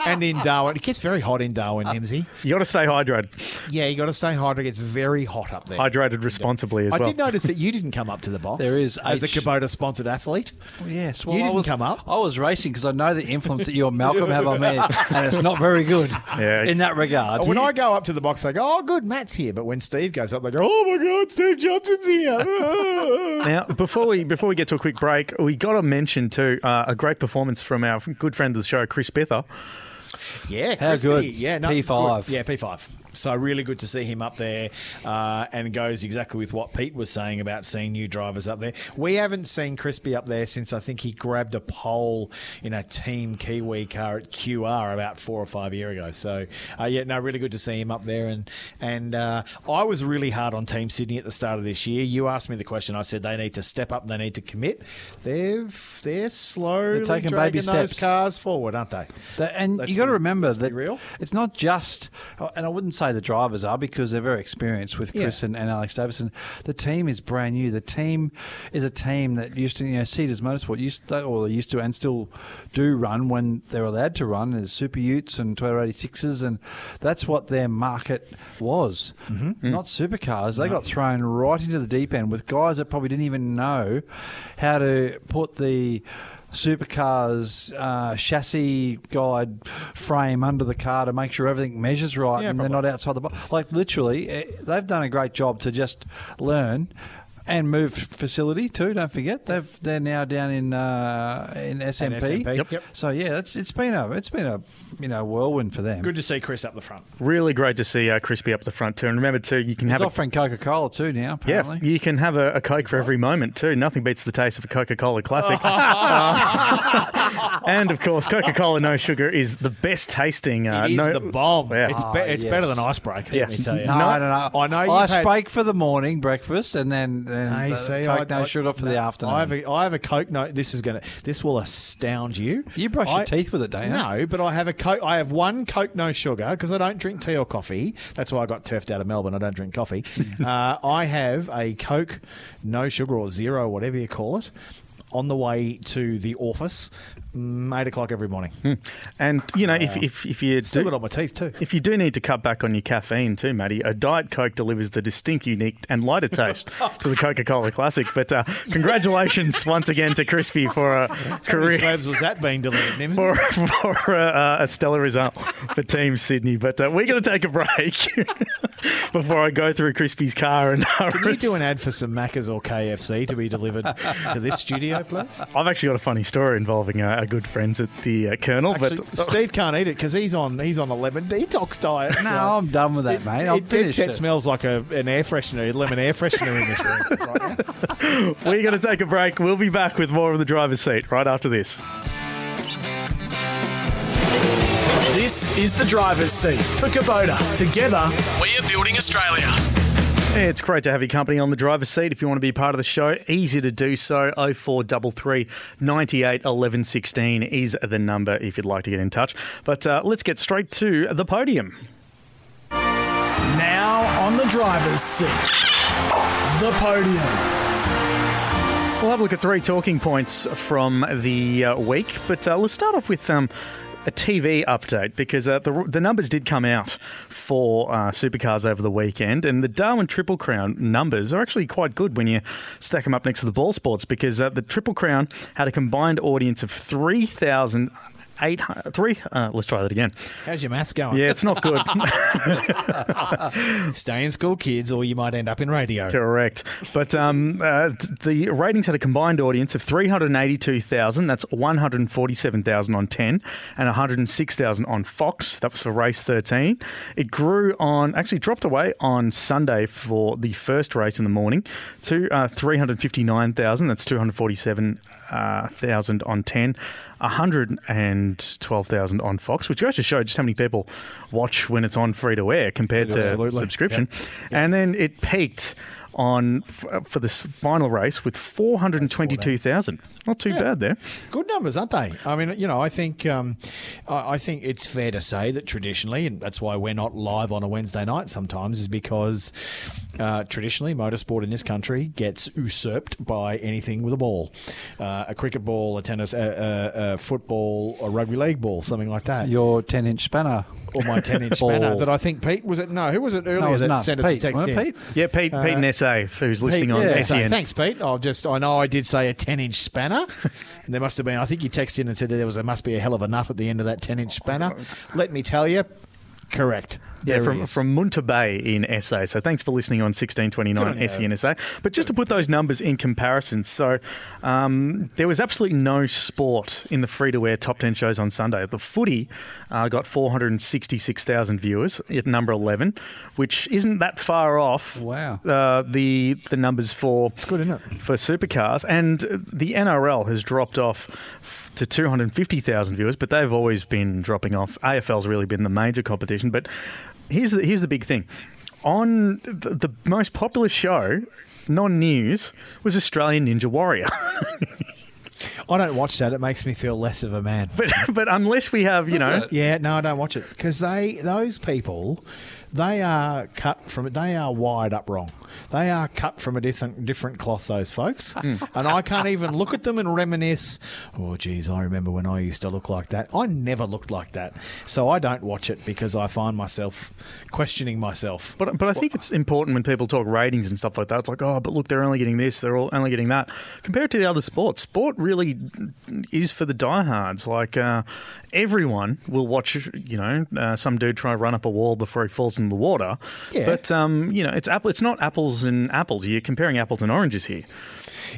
and in Darwin, it gets very hot in Darwin, Nimsy. You got to stay hydrated, Yeah, you got to stay hydrated. It's very hot up there. hydrated responsibly as I well. I did notice that you didn't come up to the box. There is as a H- Kubota sponsored athlete. Yes, You well, I didn't was, come up. I was racing because I know the influence that you and Malcolm have on me, (laughs) and it's not very good Yeah. In that regard. When I go up to the box, they go, "Oh, good, Matt's here." But when Steve goes up, they go, "Oh my God, Steve Johnson's here." (laughs) Now, before we before we get to a quick break, we got to mention too uh, a great performance from our good friend of the show, Chris Pither. Yeah, How crispy. good? Yeah, no, P5. good. Yeah, P five. So really good to see him up there, uh, and goes exactly with what Pete was saying about seeing new drivers up there. We haven't seen Crispy up there since I think he grabbed a pole in a Team Kiwi car at QR about four or five year ago. So uh, yeah, no, really good to see him up there. And and uh, I was really hard on Team Sydney at the start of this year. You asked me the question. I said they need to step up. They need to commit. They've they're slowly taking dragging baby those steps. cars forward, aren't they? That- and Let's you got to remember that real. it's not just, and I wouldn't say the drivers are because they're very experienced with Chris Yeah. and, and Alex Davison. The team is brand new. The team is a team that used to, you know, Cedars Motorsport used to, or they used to, and still do run when they're allowed to run as Super Utes and Toyota 86s, and that's what their market was. Mm-hmm. Not supercars. They got thrown right into the deep end with guys that probably didn't even know how to put the supercars uh, chassis guide frame under the car to make sure everything measures right Yeah, and they're not outside the box. Like literally, eh, they've done a great job to just learn. And move facility too. Don't forget they've they're now down in uh, in SMP. SMP, Yep. yep. So yeah, it's it's been a it's been a you know whirlwind for them. Good to see Chris up the front. Really great to see uh, Crispy up the front too. And remember too, you can He's have a, offering Coca Cola too now. yeah, you can have a, a Coke for every moment too. Nothing beats the taste of a Coca Cola Classic. (laughs) Uh, and of course, Coca Cola No Sugar is the best tasting. Uh, It is no, the bomb. Yeah. It's, Ah, be- it's yes. better than icebreaker. Yes. Let me tell you. No, no, no. I know Ice had- break for the morning breakfast, and then, then Hey, see, Coke I- no I- sugar for the afternoon. I have a, I have a Coke. No, this is gonna. This will astound you. You brush your teeth with it, don't you? No, but I have a Coke. I have one Coke no sugar because I don't drink tea or coffee. That's why I got turfed out of Melbourne. I don't drink coffee. (laughs) uh, I have a Coke no sugar or zero, whatever you call it, on the way to the office, eight o'clock every morning. And you know, if, if if you Still do, got on my teeth too. if you do need to cut back on your caffeine too, Matty, a Diet Coke delivers the distinct, unique, and lighter (laughs) taste to the Coca Cola Classic. But uh, congratulations (laughs) once again to Crispy for a How many career. slabs was that being delivered, Nims? For, for a, a stellar result for Team Sydney. But uh, we're going (laughs) to take a break before I go through Crispy's car and Can you do an ad for some Macca's or KFC to be delivered to this studio, please? I've actually got a funny story involving uh, our good friends at the uh, Colonel. Actually, but Steve can't eat it because he's on he's on a lemon detox diet. no, so- I'm done with that, mate. I'm it, finished. it it. smells like a, an air freshener, a lemon air freshener in this room right (laughs) now. we're going to take a break. We'll be back with more of the driver's seat right after this. This This is the driver's seat for Kubota. Together, We are building Australia. It's great to have your company on the driver's seat. If you want to be part of the show, easy to do so. 0433 98 11 16 is the number if you'd like to get in touch. But uh, let's get straight to the podium. now on the driver's seat, the podium. We'll have a look at three talking points from the uh, week, but uh, let's start off with um, a TV update because uh, the, the numbers did come out for uh, supercars over the weekend, and the Darwin Triple Crown numbers are actually quite good when you stack them up next to the ball sports because uh, the Triple Crown had a combined audience of 3,000. 800, three, uh, let's try that again. How's your maths going? Yeah, it's not good. (laughs) (laughs) Stay in school, kids, or you might end up in radio. Correct. But um, uh, the ratings had a combined audience of 382,000. That's 147,000 on 10 and 106,000 on Fox. That was for race 13. It grew on, actually dropped away on Sunday for the first race in the morning to uh, 359,000. That's 247,000 uh, thousand on 10, 112,000 on Fox, which goes to show just how many people watch when it's on free to air compared to Absolutely. subscription. And then it peaked on f- for this final race with 422,000. Not too bad there. Good numbers, aren't they? I mean, you know, I think um, I, I think it's fair to say that traditionally, and that's why we're not live on a Wednesday night sometimes, is because uh, traditionally motorsport in this country gets usurped by anything with a ball, uh, a cricket ball, a tennis, a, a, a football, a rugby league ball, something like that. Your 10 inch spanner. or my ten-inch (laughs) spanner that I think Pete was it? No, who was it earlier No, it was that not. sent us a text in? Pete? Yeah, Pete, Pete and SA, who's listening on Pete, yeah, so SEN. thanks, Pete. I'll just I know I did say a ten inch spanner. and (laughs) there must have been I think you texted in and said that there was there must be a hell of a nut at the end of that ten inch spanner. (laughs) Let me tell you, correct. Yeah, from, from Moonta Bay in SA. So thanks for listening on 1629 Good on you. SENSA. But just to put those numbers in comparison, so um, there was absolutely no sport in the free to air top 10 shows on Sunday. The footy uh, got 466,000 viewers at number 11, which isn't that far off Wow. uh, the, the numbers for, it's good, isn't it? for supercars. And the NRL has dropped off to 250,000 viewers, but they've always been dropping off. AFL's really been the major competition. But here's the, here's the big thing. On the, the most popular show, non news, was Australian Ninja Warrior. (laughs) I don't watch that. It makes me feel less of a man. but, but unless we have, you know. Yeah, no, I don't watch it because they those people, they are cut from they are wired up wrong. They are cut from a different different cloth. Those folks, (laughs) and I can't even look at them and reminisce. Oh, geez, I remember when I used to look like that. I never looked like that, so I don't watch it because I find myself questioning myself. But, but I think it's important when people talk ratings and stuff like that. It's like, oh, but look, they're only getting this, they're all only getting that. Compared to the other sports, sport really is for the diehards. Like uh, everyone will watch, you know, uh, some dude try to run up a wall before he falls in the water. Yeah. But um, you know, it's apple. It's not apples and apples. You're comparing apples and oranges here.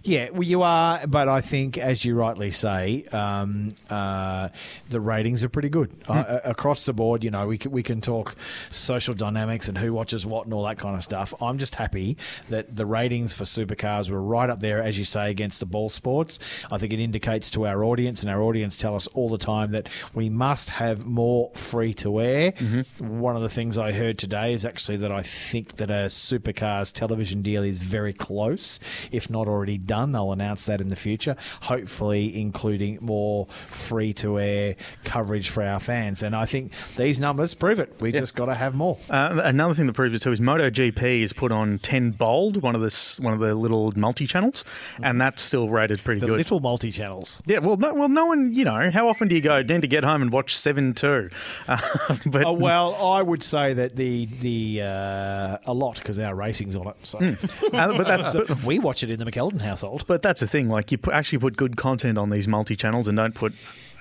Yeah, well, you are, but I think, as you rightly say, um, uh, the ratings are pretty good uh, across the board. You know, we can, we can talk social dynamics and who watches what and all that kind of stuff. I'm just happy that the ratings for supercars were right up there, as you say, against the ball sports. I think it indicates to our audience, and our audience tell us all the time that we must have more free to air. One of the things I heard today is actually that I think that a supercars television deal is very close, if not already done. They'll announce that in the future, hopefully including more free to air coverage for our fans. And I think these numbers prove it. We just got to have more. Uh, another thing that proves it too is MotoGP is put on 10 Bold, one of the one of the little multi channels, and that's still rated pretty The good. little multi channels. Yeah, well, no, well, no one, you know, how often do you go then to get home and watch seven two? (laughs) Uh, but Oh, well, I would say that the the uh, a lot because our racing's on it. So. (laughs) uh, but that's but, we watch it in the McKeldin household. but that's the thing. Like you put, actually put good content on these multi channels and don't put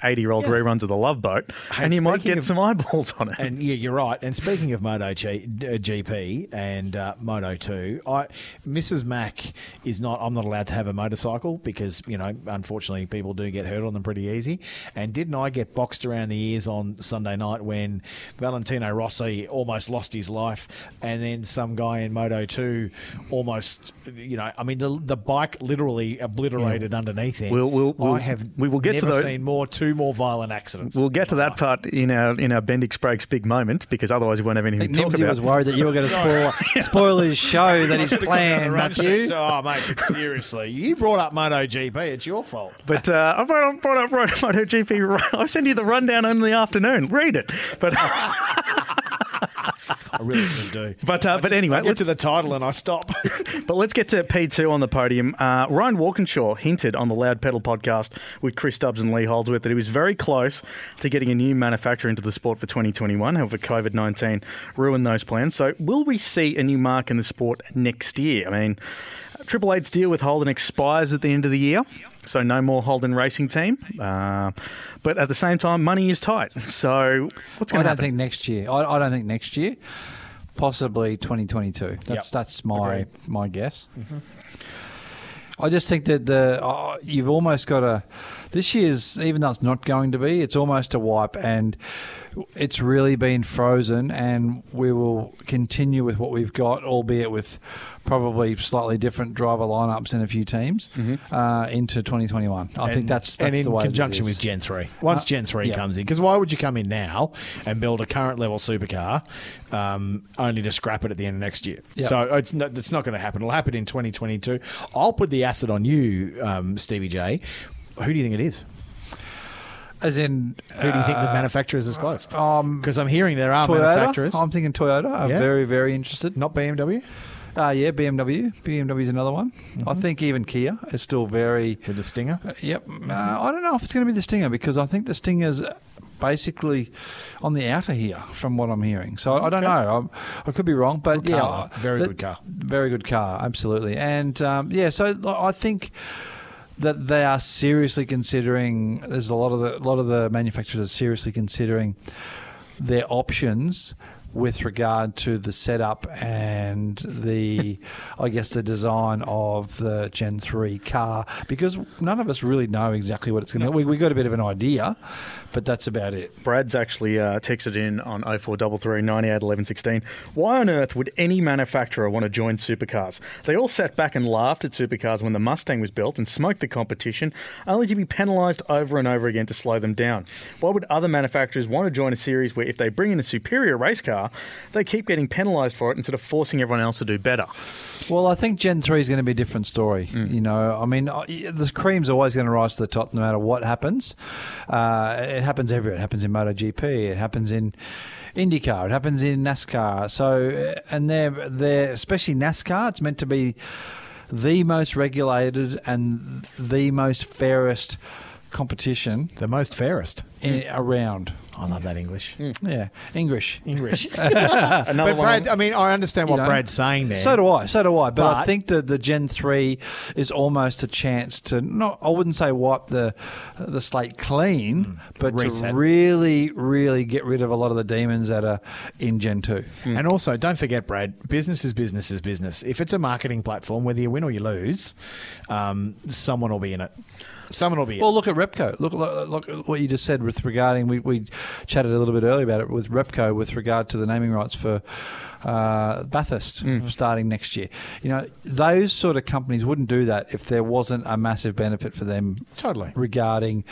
eighty year old Yeah. reruns of the Love Boat, Hey, and you might get of- some eyeballs on it. And yeah, you're right. And speaking of Moto G, uh, GP and uh, Moto Two, I Mrs. Mac is not. I'm not allowed to have a motorcycle because you know, unfortunately, people do get hurt on them pretty easy. And didn't I get boxed around the ears on Sunday night when Valentino Rossi almost lost his life, and then some guy in Moto Two almost, you know, I mean, the the bike literally obliterated underneath him. We'll- we'll- I have we will get to never those- seen more two two more violent accidents. We'll get to that part in our in our Bendix brakes big moment because otherwise we won't have I anything think to talk Nimsy about. was worried that you were going (laughs) to spoil, spoil his show that he's planned, Matthew. Oh, mate, seriously. You brought up MotoGP. It's your fault. But uh, I brought up, brought up right- (laughs) MotoGP. (laughs) I sent you the rundown in the afternoon. Read it. But I really should do. (laughs) but uh, but anyway, I get let's to the title and I stop. (laughs) But let's get to P2 on the podium. Uh, Ryan Walkinshaw hinted on the Loud Pedal podcast with Chris Stubbs and Lee Holdsworth that he was very close to getting a new manufacturer into the sport for 2021. However, COVID 19 ruined those plans. So, will we see a new marque in the sport next year? I mean, Triple Eight's deal with Holden expires at the end of the year. So no more Holden racing team, uh, but at the same time, money is tight. So what's going to happen? I don't think next year. I, I don't think next year. Possibly 2022. That's Yep. that's my my guess. I just think that the uh, you've almost got a this year's even though it's not going to be, it's almost a wipe, and it's really been frozen. And we will continue with what we've got, albeit with probably slightly different driver lineups in a few teams uh, into 2021. I think that's, that's and in conjunction with Gen three. Once Uh, Gen three yeah. comes in, because why would you come in now and build a current level supercar um, only to scrap it at the end of next year? Yeah. So it's not, it's not going to happen. It'll happen in 2022. I'll put the acid on you, um, Stevie J. Who do you think it is? As in, Who do you think the uh, manufacturers is close? Um, Because I'm hearing there are Toyota. manufacturers, I'm thinking Toyota. I'm Yeah. very, very interested. not BMW, Uh, yeah, BMW. BMW is another one. Mm-hmm. I think even Kia is still very. with the Stinger. Yep. Uh, I don't know if it's going to be the Stinger because I think the Stinger's basically on the outer here from what I'm hearing. So I don't know. I'm, I could be wrong, but Good yeah, car. Very good car. Very good car, absolutely. And um, yeah, so I think that they are seriously considering. There's a lot of the a lot of the manufacturers are seriously considering their options with regard to the setup and the, I guess, the design of the Gen 3 car because none of us really know exactly what it's going to be. We, we got a bit of an idea, but that's about it. Brad's actually uh, texted in on 0433 98 11 16. Why on earth would any manufacturer want to join supercars? They all sat back and laughed at supercars when the Mustang was built and smoked the competition, only to be penalised over and over again to slow them down. Why would other manufacturers want to join a series where if they bring in a superior race car, they keep getting penalised for it instead of forcing everyone else to do better? Well, I think Gen 3 is going to be a different story. You know, I mean, the cream's always going to rise to the top no matter what happens. Uh, it happens everywhere. It happens in MotoGP. It happens in IndyCar. It happens in NASCAR. So, uh, and they're, they're, especially NASCAR, it's meant to be the most regulated and the most fairest competition The most fairest. in, around. I love that English. Yeah, English. English. (laughs) Another but one. Brad, I mean, I understand what You know? Brad's saying there. So do I. So do I. But, I But- think that the Gen three is almost a chance to not. I wouldn't say wipe the the slate clean, but Mm. Reset. to really, really get rid of a lot of the demons that are in Gen two. And also, don't forget, Brad, business is business is business. If it's a marketing platform, whether you win or you lose, um, someone will be in it. Someone will be Well, look at Repco. Look, look, look at what you just said with regarding. We, we chatted a little bit earlier about it with Repco with regard to the naming rights for uh, Bathurst starting next year. You know, those sort of companies wouldn't do that if there wasn't a massive benefit for them. Totally. regarding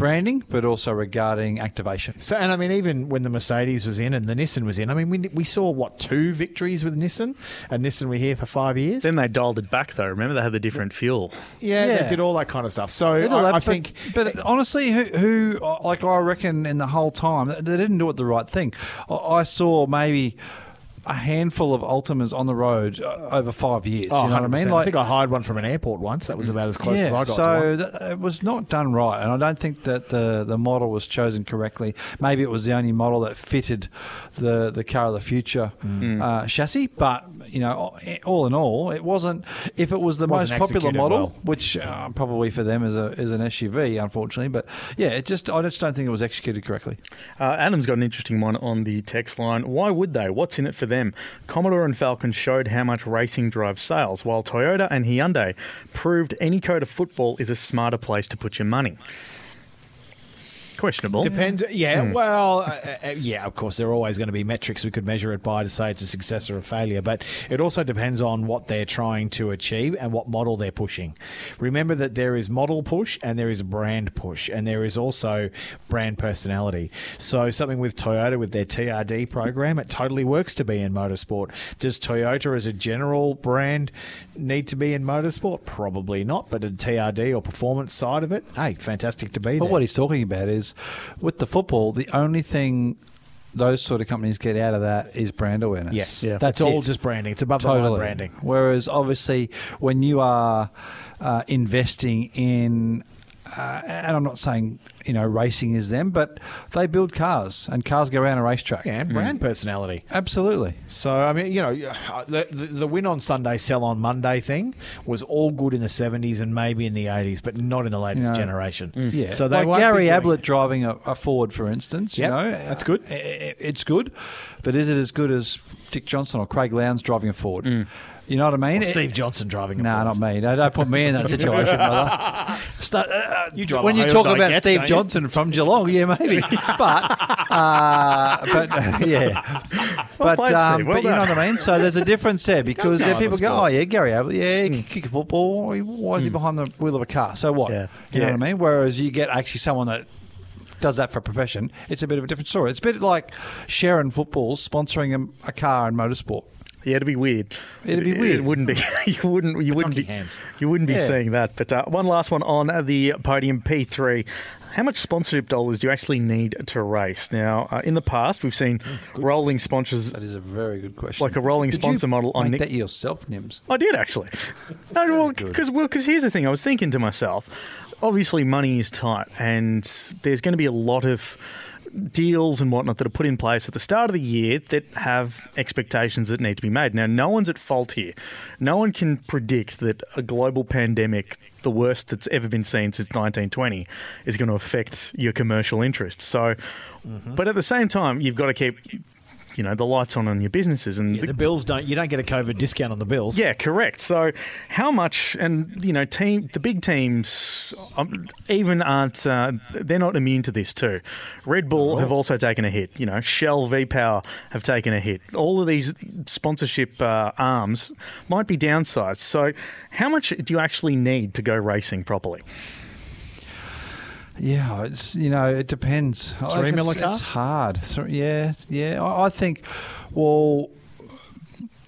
branding, but also regarding activation. So, and I mean, even when the Mercedes was in and the Nissan was in, I mean, we, we saw what two victories with Nissan, and Nissan were here for five years. Then they dialed it back, though. Remember, they had the different fuel. yeah, Yeah. they did all that kind of stuff. So They did all I, that, I but- think but, honestly, who, who, like I reckon, in the whole time, they didn't do it the right thing. I, I saw maybe a handful of Altimas on the road uh, over five years. Oh, you know what I 100%. mean? I think I hired one from an airport once. That was about as close as I got to so one. th- it was not done right, and I don't think that the the model was chosen correctly. Maybe it was the only model that fitted the the car of the future Mm. uh, chassis. But you know, all in all, it wasn't. If it was the Wasn't most popular model, well. which uh, probably for them is a is an SUV, unfortunately. But yeah, it just I just don't think it was executed correctly. Uh, Adam's got an interesting one on the text line. Why would they? What's in it for them? Commodore and Falcon showed how much racing drives sales, while Toyota and Hyundai proved any code of football is a smarter place to put your money. Questionable. Depends. Yeah. Well, uh, uh, yeah. Of course, there are always going to be metrics we could measure it by to say it's a success or a failure. But it also depends on what they're trying to achieve and what model they're pushing. Remember that there is model push and there is brand push, and there is also brand personality. So something with Toyota with their TRD program, it totally works to be in motorsport. Does Toyota as a general brand need to be in motorsport? Probably not. But a TRD or performance side of it, hey, fantastic to be But there. what he's talking about is with the football, the only thing those sort of companies get out of that is brand awareness. Yes. Yeah. That's That's all it. just branding. It's above the line branding. Whereas obviously, when you are uh, investing in, uh, and I'm not saying you know racing is them, but they build cars and cars go around a racetrack. Yeah, and mm. brand personality. Absolutely. So I mean, you know, uh, the, the the win on Sunday, sell on Monday thing was all good in the seventies and maybe in the eighties, but not in the latest generation. Mm. Yeah. So they like Gary Ablett driving a, a Ford, for instance. You know, that's good. It's good, but is it as good as Dick Johnson or Craig Lowndes driving a Ford? Mm. You know what I mean? Or Steve Johnson driving. No, Ford. not me. No, don't put me in that situation, (laughs) brother. Start, uh, uh, You drive when you talk about Getz, Steve? Johnson from Geelong, yeah, maybe. (laughs) but, uh, but uh, yeah, but played, um, Well but you know what I mean. So there's a difference there (laughs) because there people go, oh yeah, Gary Ablett, yeah, he can kick a football. Why is he behind the wheel of a car? So what? Yeah. You know Yeah. what I mean? Whereas you get actually someone that does that for a profession, it's a bit of a different story. It's a bit like Sherrin Football sponsoring a, a car in motorsport. Yeah, it'd be weird. It'd be weird. It wouldn't be. (laughs) You wouldn't. You wouldn't be. hands. You wouldn't be Yeah. seeing that. But uh, one last one on the podium P3. How much sponsorship dollars do you actually need to race? Now, uh, in the past, we've seen rolling sponsors. That is a very good question. Like a rolling Did sponsor model on Nick- that yourself, Nims. I did actually. (laughs) No, well, because well, 'cause here's the thing. I was thinking to myself. Obviously, money is tight, and there's going to be a lot of deals and whatnot that are put in place at the start of the year that have expectations that need to be made. Now, no one's at fault here. No one can predict that a global pandemic, the worst that's ever been seen since 1920, is going to affect your commercial interests. So, mm-hmm. but at the same time, you've got to keep. You know the lights on on your businesses, and Yeah, the bills don't. You don't get a COVID discount on the bills. yeah, correct. So, how much? And you know, team the big teams um, even aren't. Uh, they're not immune to this too. Red Bull have also taken a hit. You know, Shell, V Power have taken a hit. All of these sponsorship uh, arms might be downsized. So, how much do you actually need to go racing properly? Yeah, it's you know it depends. Three think it's, hard. Thr- yeah, yeah. I, I think. Well,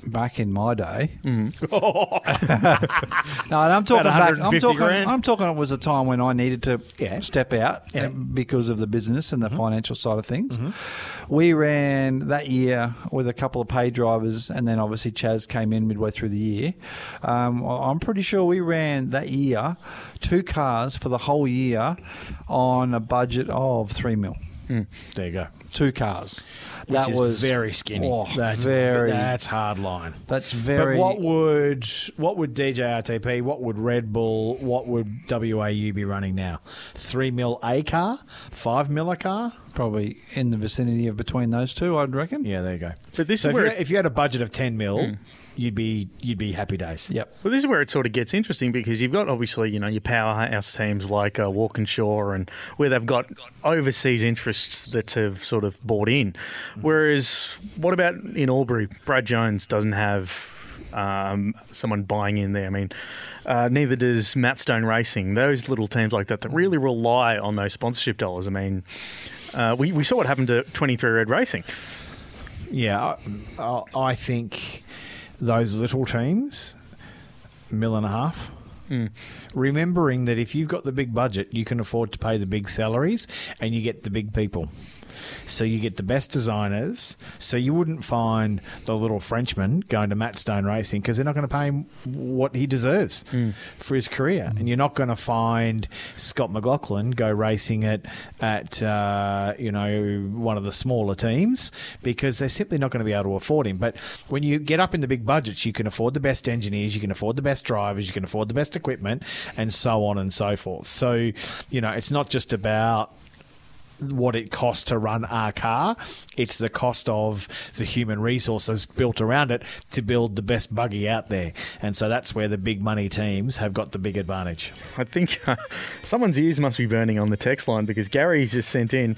back in my day. Mm. (laughs) no, and I'm talking back. I'm talking. grand? I'm talking. It was a time when I needed to Yeah. step out Yeah. Mm-hmm. uh, because of the business and the financial side of things. We ran that year with a couple of paid drivers, and then obviously Chaz came in midway through the year. Um, I- I'm pretty sure we ran that year two cars for the whole year on a budget of three mil. There you go. Two cars. Which that is was very skinny. Oh, that's very. That's hard line. that's very. But what would what would DJRTP? What would Red Bull? What would WAU be running now? Three mil a car, five mil a car. probably in the vicinity of between those two, I'd reckon. Yeah, there you go. But this so is if where you, it's- if you had a budget of ten mil, hmm. You'd be you'd be happy days. Yep. Well, this is where it sort of gets interesting because you've got obviously you know your powerhouse teams like uh, Walkinshaw and where they've got overseas interests that have sort of bought in. Whereas, what about in Albury? Brad Jones doesn't have um, someone buying in there. I mean, uh, neither does Matt Stone Racing. Those little teams like that that really rely on those sponsorship dollars. I mean. Uh, we, we saw what happened to 23 Red Racing. Yeah, I, I- I think those little teams, mil and a half. Mm. Remembering that if you've got the big budget, you can afford to pay the big salaries and you get the big people. So you get the best designers. So you wouldn't find the little Frenchman going to Matt Stone Racing because they're not going to pay him what he deserves for his career. And you're not going to find Scott McLaughlin go racing at at uh, you know one of the smaller teams because they're simply not going to be able to afford him. But when you get up in the big budgets, you can afford the best engineers, you can afford the best drivers, you can afford the best equipment, and so on and so forth. So you know it's not just about what it costs to run our car. It's the cost of the human resources built around it to build the best buggy out there. And so that's where the big money teams have got the big advantage. I think (laughs) uh, someone's ears must be burning on the text line because Gary's just sent in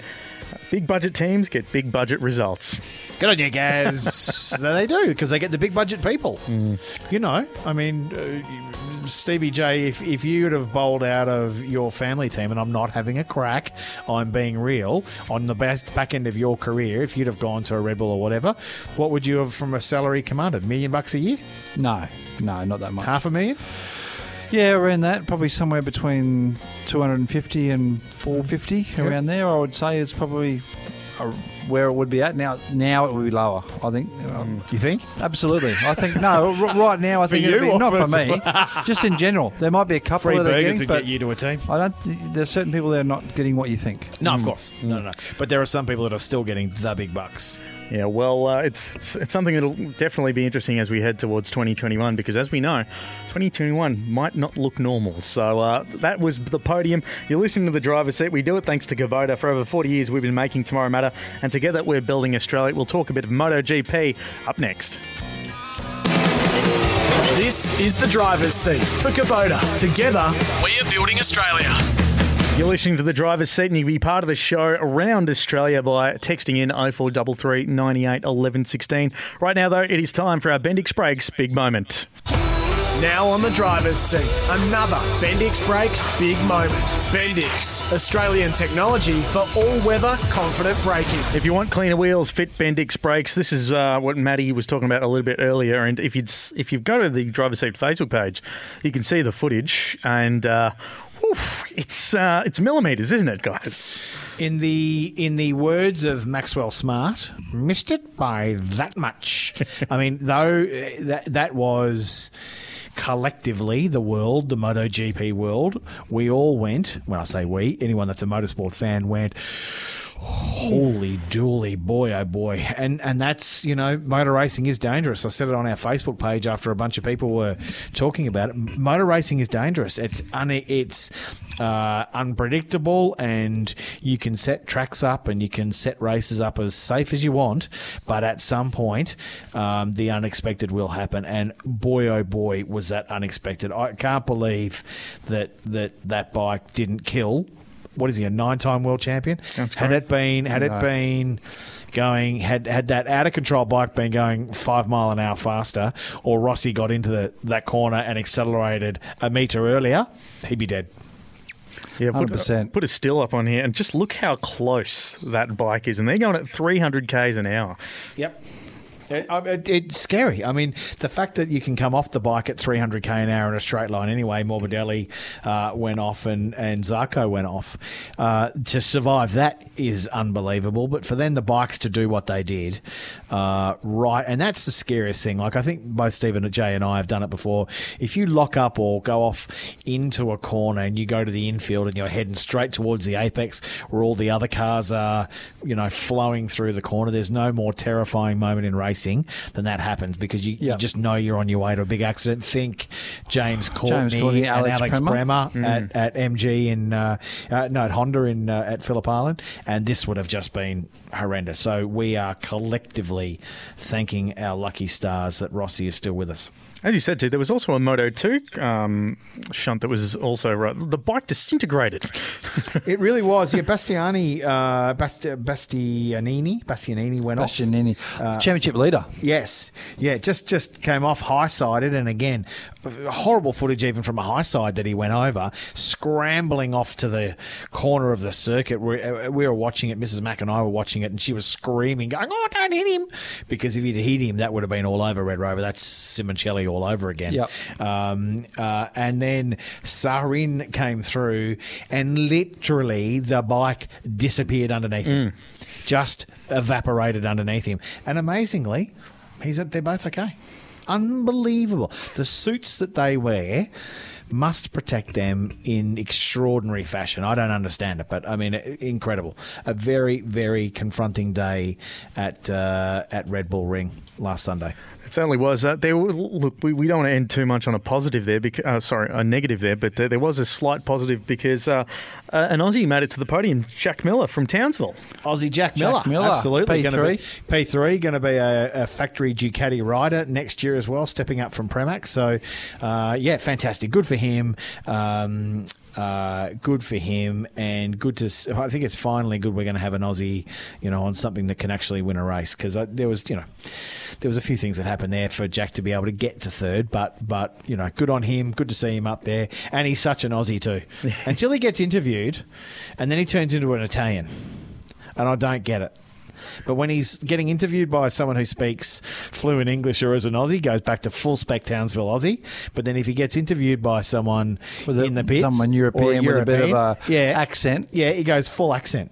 big budget teams get big budget results. Good on you, Gaz. (laughs) no, they do because they get the big budget people. You know, I mean, uh, Stevie J, if, if you'd have bowled out of your family team, and I'm not having a crack, I'm being real, on the back, back end of your career, if you'd have gone to a Red Bull or whatever, what would you have from a salary commanded? Million bucks a year? No, no, not that much. Half a million? Yeah, around that, probably somewhere between 250 and 450, around there. I would say is probably Uh, where it would be at now. Now it would be lower. I think. Mm. Um, You think? absolutely. I think no. r- right now, I think it'd be not for me. (laughs) just in general, there might be a couple Free that are burgers getting, but get you to a team. I don't. Th- there's certain people that are not getting what you think. No, of mm. course. No, no, no. Mm. But there are some people that are still getting the big bucks. Yeah, well, uh, it's, it's it's something that'll definitely be interesting as we head towards 2021 because, as we know, 2021 might not look normal. So uh, that was the podium. You're listening to the driver's seat. We do it thanks to Kubota. For over 40 years, we've been making tomorrow matter, and together we're building Australia. We'll talk a bit of MotoGP up next. This is the driver's seat for Kubota. Together, We are building Australia. You're listening to the driver's seat, and you can be part of the show around Australia by texting in 0433 98 11 16. Right now, though, it is time for our Bendix Brakes big moment. now on the driver's seat, another Bendix Brakes big moment. Bendix, Australian technology for all-weather confident braking. If you want cleaner wheels, fit Bendix brakes. This is uh, what Maddie was talking about a little bit earlier. And if you'd if you go to the driver's seat Facebook page, you can see the footage, and uh, oof, (sighs) it's uh, it's millimeters, isn't it, guys? In the in the words of Maxwell Smart, missed it by that much. (laughs) I mean, though uh, that that was collectively the world, the MotoGP world. We all went. When I say we, anyone that's a motorsport fan went. Holy dooly, boy, oh boy. And and that's, you know, motor racing is dangerous. I said it on our Facebook page after a bunch of people were talking about it. Motor racing is dangerous. It's un- it's uh, unpredictable and you can set tracks up and you can set races up as safe as you want, but at some point um, the unexpected will happen. And boy, oh boy, was that unexpected. I can't believe that that, that bike didn't kill what is he a nine-time world champion? had it been had it been going had had that out of control bike been going five mile an hour faster, or Rossi got into the, that corner and accelerated a meter earlier, he'd be dead. Yeah, put, 100%. put a still up on here, and just look how close that bike is, and they're going at 300 k's an hour. Yep. It, it, it's scary. I mean, the fact that you can come off the bike at 300k an hour in a straight line anyway, Morbidelli uh, went off and, and Zarco went off. Uh, to survive that is unbelievable. But for then the bikes to do what they did, uh, right, and that's the scariest thing. Like, I think both Stephen and Jay and I have done it before. If you lock up or go off into a corner and you go to the infield and you're heading straight towards the apex where all the other cars are, you know, flowing through the corner, there's no more terrifying moment in racing than that happens because you, you just know you're on your way to a big accident. Think James Courtney, Courtney, and Alex. Bremer at, at MG in uh, uh, no at Honda in uh, at Phillip Island, and this would have just been horrendous. So we are collectively thanking our lucky stars that Rossi is still with us. As you said, too, there was also a Moto 2 um, shunt that was also right. The bike disintegrated. (laughs) It really was. Yeah, Bastiani, uh, Bast- Bastianini, Bastianini went off. Bastianini, championship leader. Yes, yeah, just just came off high sided, and again, horrible footage even from a high side that he went over, scrambling off to the corner of the circuit. We, uh, we were watching it. Mrs. Mack and I were watching it, and she was screaming, going, "Oh, don't hit him!" Because if he'd hit him, that would have been all over Red Rover. That's Simoncelli all over again. Yep. Um, uh, and then Syahrin came through, and literally the bike disappeared underneath him, just evaporated underneath him. And amazingly, he's they're both okay. Unbelievable. The suits that they wear must protect them in extraordinary fashion. I don't understand it, but I mean, incredible. A very, very confronting day at uh, at Red Bull Ring last Sunday. Certainly was. Uh, there, look, we, we don't want to end too much on a positive there, because, uh, sorry, a negative there, but uh, there was a slight positive because uh, uh, an Aussie made it to the podium, Jack Miller from Townsville. Aussie Jack Miller, Miller, absolutely going to be P3. P3, going to be a, a factory Ducati rider next year as well, stepping up from Pramac. So, uh, yeah, fantastic, good for him. Um, uh, good for him, and good to. I think it's finally good we're going to have an Aussie, you know, on something that can actually win a race because there was, you know, there was a few things that happened there for Jack to be able to get to third, but but you know, good on him. Good to see him up there, and he's such an Aussie too. (laughs) Until he gets interviewed, and then he turns into an Italian, and I don't get it. But when he's getting interviewed by someone who speaks fluent English or as an Aussie, goes back to full spec Townsville Aussie. But then if he gets interviewed by someone With a- in the pits, someone or European with a bit of a yeah, accent. yeah, he goes full accent.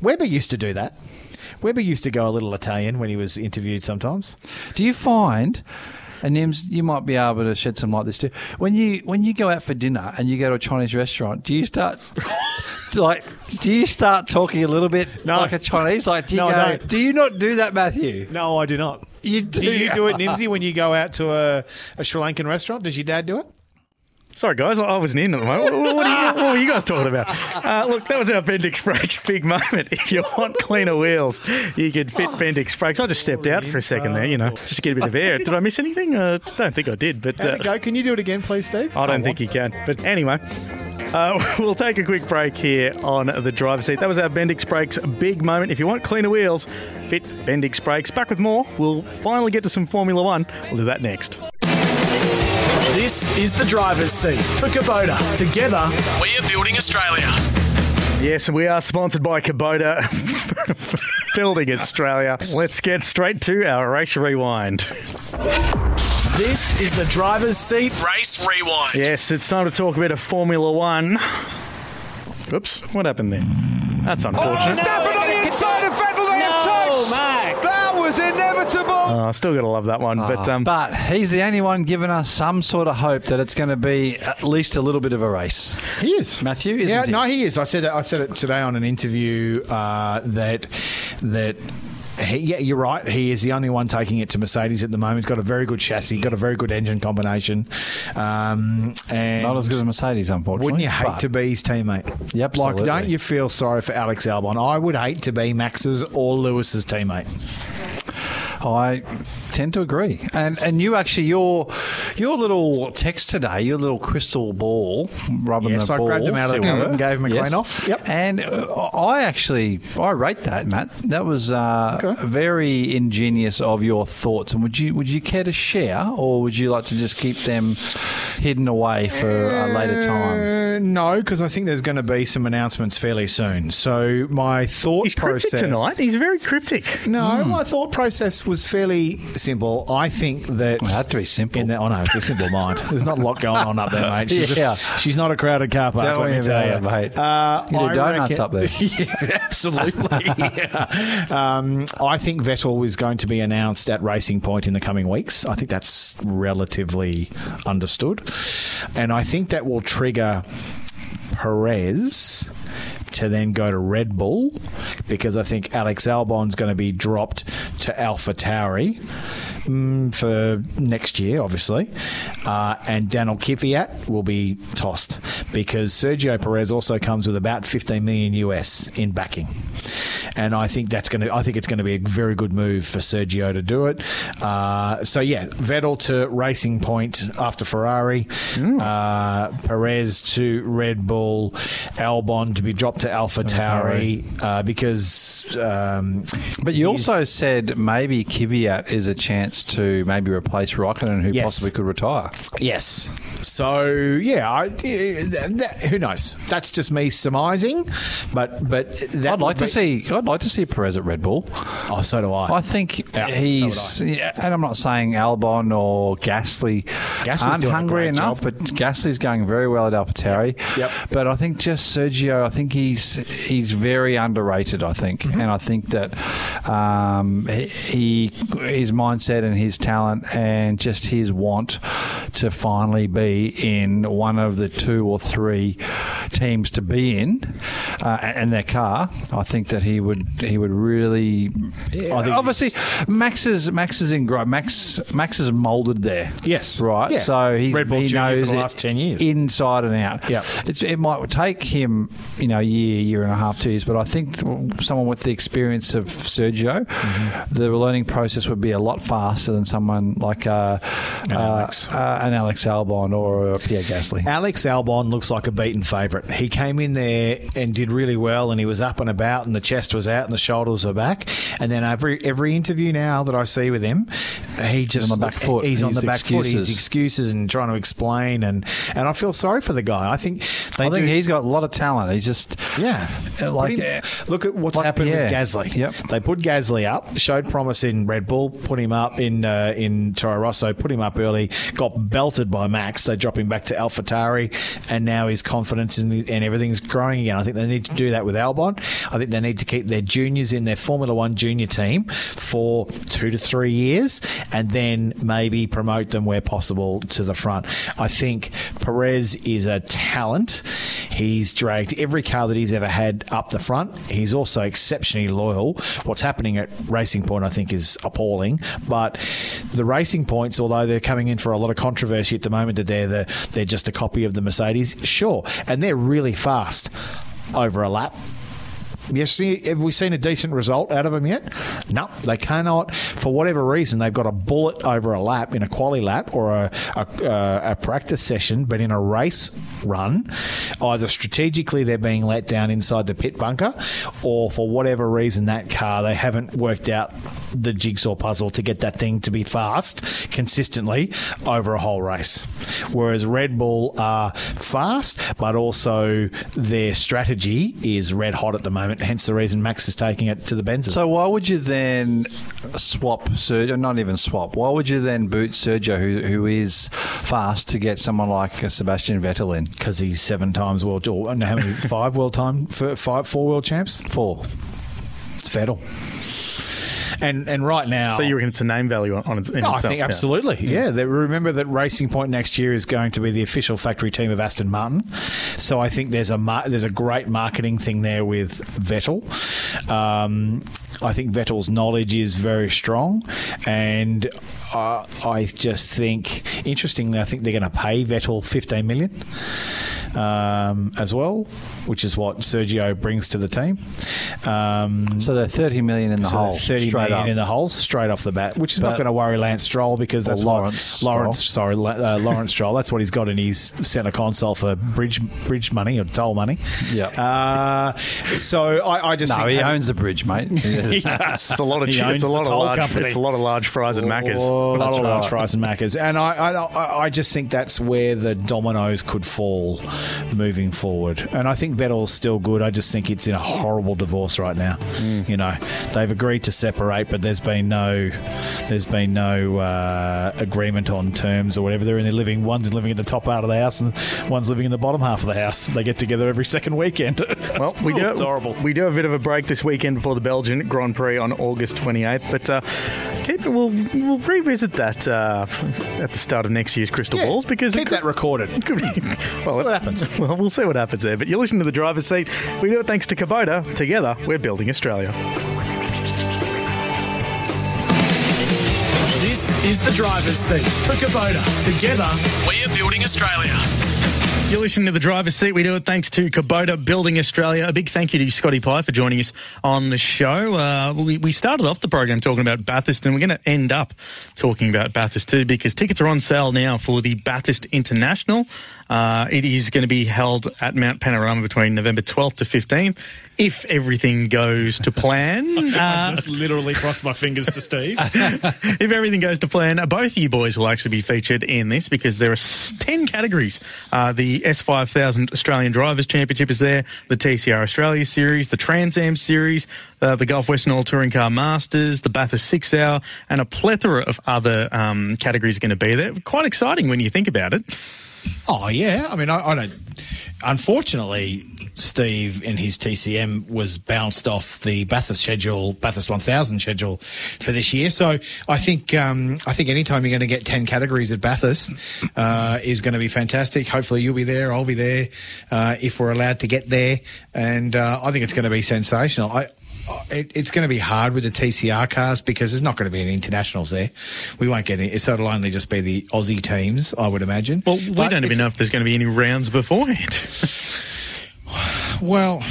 Webber used to do that. Webber used to go a little Italian when he was interviewed sometimes. Do you find, and Nims, you might be able to shed some light this too. When you when you go out for dinner and you go to a Chinese restaurant, do you start (laughs) like do you start talking a little bit No. like a Chinese? Like do you No, go, don't. do you not do that, Matthew? No, I do not. You do. Do you do it, (laughs) Nimsy, when you go out to a, a Sri Lankan restaurant? Does your dad do it? Sorry, guys, I wasn't in at the moment. What, what, are, you, what were you guys talking about? Uh, look, that was our Bendix Brakes big moment. If you want cleaner wheels, you could fit Bendix Brakes. I just stepped out for a second there, you know, just to get a bit of air. Did I miss anything? Uh, don't think I did, but uh, go. Can you do it again, please, Steve? I don't think you can. But anyway, uh, (laughs) we'll take a quick break here on the driver's seat. That was our Bendix Brakes big moment. If you want cleaner wheels, fit Bendix Brakes. Back with more. We'll finally get to some Formula One. We'll do that next. This is the driver's seat for Kubota. Together, We are building Australia. Yes, we are sponsored by Kubota (laughs) Building Australia. Let's get straight to our race rewind. this is the driver's seat. Race rewind. Yes, it's time to talk a bit of Formula One. Oops, what happened there? That's unfortunate. Verstappen on the inside of Vettel. They have touched. That was inevitable. Oh, I still got to love that one. But um, But he's the only one giving us some sort of hope that it's going to be at least a little bit of a race. He is Matthew, isn't yeah, he? no, he is. I said that. I said it today on an interview uh, that that. He, yeah, you're right. He is the only one taking it to Mercedes at the moment. He's got a very good chassis, got a very good engine combination, um, and Not as good as Mercedes, unfortunately. wouldn't you hate to be his teammate? Yep. Like, don't you feel sorry for Alex Albon? I would hate to be Max's or Lewis's teammate. I tend to agree. And and you actually your your little text today, your little crystal ball rubbing Yes, the I grabbed him balls, out of the cupboard and gave him a clean off. Yep. And uh, I actually I rate that, Matt. That was uh, very ingenious of your thoughts. And would you would you care to share, or would you like to just keep them hidden away for a later time? Uh, no, because I think there's going to be some announcements fairly soon. So my thought he's cryptic process tonight. He's very cryptic. No, my thought process was fairly simple. I think that It had to be simple. In the, oh no, it's a simple mind. There's not a lot going on up there, mate. She's, Yeah. she's not a crowded car park. Tell Let me me tell you, it, mate. Uh, You do donuts reckon- up there. (laughs) yeah, absolutely. yeah. Um, I think Vettel is going to be announced at Racing Point in the coming weeks. I think that's relatively understood, and I think that will trigger Perez to then go to Red Bull because I think Alex Albon's going to be dropped to Alpha Tauri mm, for next year, obviously, uh, and Daniel Kvyat will be tossed because Sergio Perez also comes with about 15 million US in backing, and I think that's going to. I think it's going to be a very good move for Sergio to do it. Uh, so yeah, Vettel to Racing Point after Ferrari, uh, Perez to Red Bull, Albon to be dropped to Alpha Tauri uh, because. Um, But you also said maybe Kvyat is a chance to maybe replace Raikkonen, who Yes. possibly could retire. Yes. So yeah, I, that, who knows? That's just me surmising, but but I'd like would to see. I'd like to see Perez at Red Bull. Oh, so do I. I think Yeah, so he's, would yeah, and I'm not saying Albon or Gasly Gasly's aren't hungry enough, job. but Gasly's going very well at AlphaTauri. Yep. But I think just Sergio, I think he's he's very underrated. I think, Mm-hmm. and I think that um, he his mindset and his talent and just his want to finally be in one of the two or three teams to be in, uh, and their car, I think that he would he would really. obviously, Max is Max is in great. Max Max is moulded there. Yes. right. Yeah. So he, Red Bull he Junior for knows the it last 10 years. inside and out. Yeah. It's, it might take him, you know, year, year and a half, two years, but I think someone with the experience of Sergio, Mm-hmm. the learning process would be a lot faster than someone like uh, An uh, Alex. uh, an Alex Albon or Pierre Gasly. Alex Albon looks like a beaten favourite. He came in there and did really well, and he was up and about, and the chest was out, and the shoulders were back. And then every every interview now that I see with him, he just on the back foot. He's on the back foot. excuses. His excuses and trying to explain, and and I feel sorry for the guy. I think they I think do- he's got a lot of talent. He's just Yeah. uh, like him- uh, look at what's like- happened yeah. with Gasly. Yep. They put Gasly up, showed promise in Red Bull, put him up in uh, in Toro Rosso, put him up early, got belted by Max. They drop him back to AlphaTauri, and now his confidence and, and everything's growing again. I think they need to do that with Albon. I think they need to keep their juniors in their Formula One junior team for two to three years, and then maybe promote them where possible to the front. I think Perez is a talent. He's dragged every car that he's ever had up the front. He's also exceptionally loyal. What's happening at Racing Point, I think, is appalling. But the Racing Points, although they're coming in for a lot of controversy at the moment, that they're the, they're just a copy of the Mercedes. Sure, and they're really fast over a lap. Yes, have we seen a decent result out of them yet? No, they cannot. For whatever reason, they've got a bullet over a lap in a quali lap or a, a, uh, a practice session, but in a race run, either strategically they're being let down inside the pit bunker, or for whatever reason that car they haven't worked out the jigsaw puzzle to get that thing to be fast consistently over a whole race. Whereas Red Bull are fast, but also their strategy is red hot at the moment. Hence the reason Max is taking it to the Benzes. So why would you then swap Sergio? Not even swap. Why would you then boot Sergio, who who is fast, to get someone like uh, Sebastian Vettel in? because he's seven times world, or no, how many? (laughs) five world time, five, four world champs. Four. It's Vettel. And and right now, So you reckon it's a name value on, on its, Oh, I itself? think yeah. absolutely. Yeah. They- remember that Racing Point next year is going to be the official factory team of Aston Martin. So I think there's a mar- there's a great marketing thing there with Vettel. Um, I think Vettel's knowledge is very strong, and uh, I just think interestingly, I think they're going to pay Vettel 15 million um, as well, which is what Sergio brings to the team. Um, So they're thirty million in the so hole, thirty straight million up. in the hole straight off the bat, which is not going to worry Lance Stroll because Or that's Lawrence what, Lawrence. Sorry, uh, Lawrence Stroll. That's what he's got in his centre console for bridge bridge money or toll money. Yeah. Uh, so I, I just no, think he having- owns the bridge, mate. (laughs) he does. It's a lot of He owns it's a lot of large company. it's a lot of large fries and macas. Oh, a lot of large fries and macas, and I, I, I- I just think that's where the dominoes could fall moving forward. And I think Vettel's still good. I just think it's in a horrible divorce right now. Mm. You know, they've agreed to separate, but there's been no, there's been no uh, agreement on terms or whatever. They're in there living. One's living at the top part of the house, and one's living in the bottom half of the house. They get together every second weekend. (laughs) Well, we do. it's horrible. We do have a bit of a break this weekend before the Belgian Grand Prix on August 28th, but uh, keep, we'll we'll revisit that uh, at the start of next year's Crystal Yeah, Balls because keep it that recorded. (laughs) could be. Well, happens. (laughs) Well, we'll see what happens there. But you're listening to the driver's seat. We do it thanks to Kubota. Together, we're building Australia. This is the driver's seat for Kubota. Together, We're building Australia. You're listening to the driver's seat. We do it thanks to Kubota Building Australia. A big thank you to Scotty Pye for joining us on the show. Uh, we, we started off the program talking about Bathurst, and we're going to end up talking about Bathurst too because tickets are on sale now for the Bathurst International. Uh, it is going to be held at Mount Panorama between November 12th to 15th. If everything goes to plan, (laughs) uh, just literally crossed my fingers to Steve. (laughs) if everything goes to plan, uh, both of you boys will actually be featured in this because there are 10 categories. Uh, the S5000 Australian Drivers Championship is there, the TCR Australia Series, the Trans Am Series, uh, the Gulf Western Oil Touring Car Masters, the Bathurst Six Hour, and a plethora of other um, categories are going to be there. Quite exciting when you think about it. Oh yeah, I mean, I, I don't. Unfortunately, Steve in his TCM was bounced off the Bathurst schedule, Bathurst 1000 schedule for this year. So I think um, I think anytime you're going to get 10 categories at Bathurst uh, is going to be fantastic. Hopefully you'll be there, I'll be there uh, if we're allowed to get there, and uh, I think it's going to be sensational. I, it, it's going to be hard with the TCR cars because there's not going to be any internationals there. We won't get any, so it'll only just be the Aussie teams, I would imagine. Well, we But don't even know if there's going to be any rounds beforehand. (laughs) Well,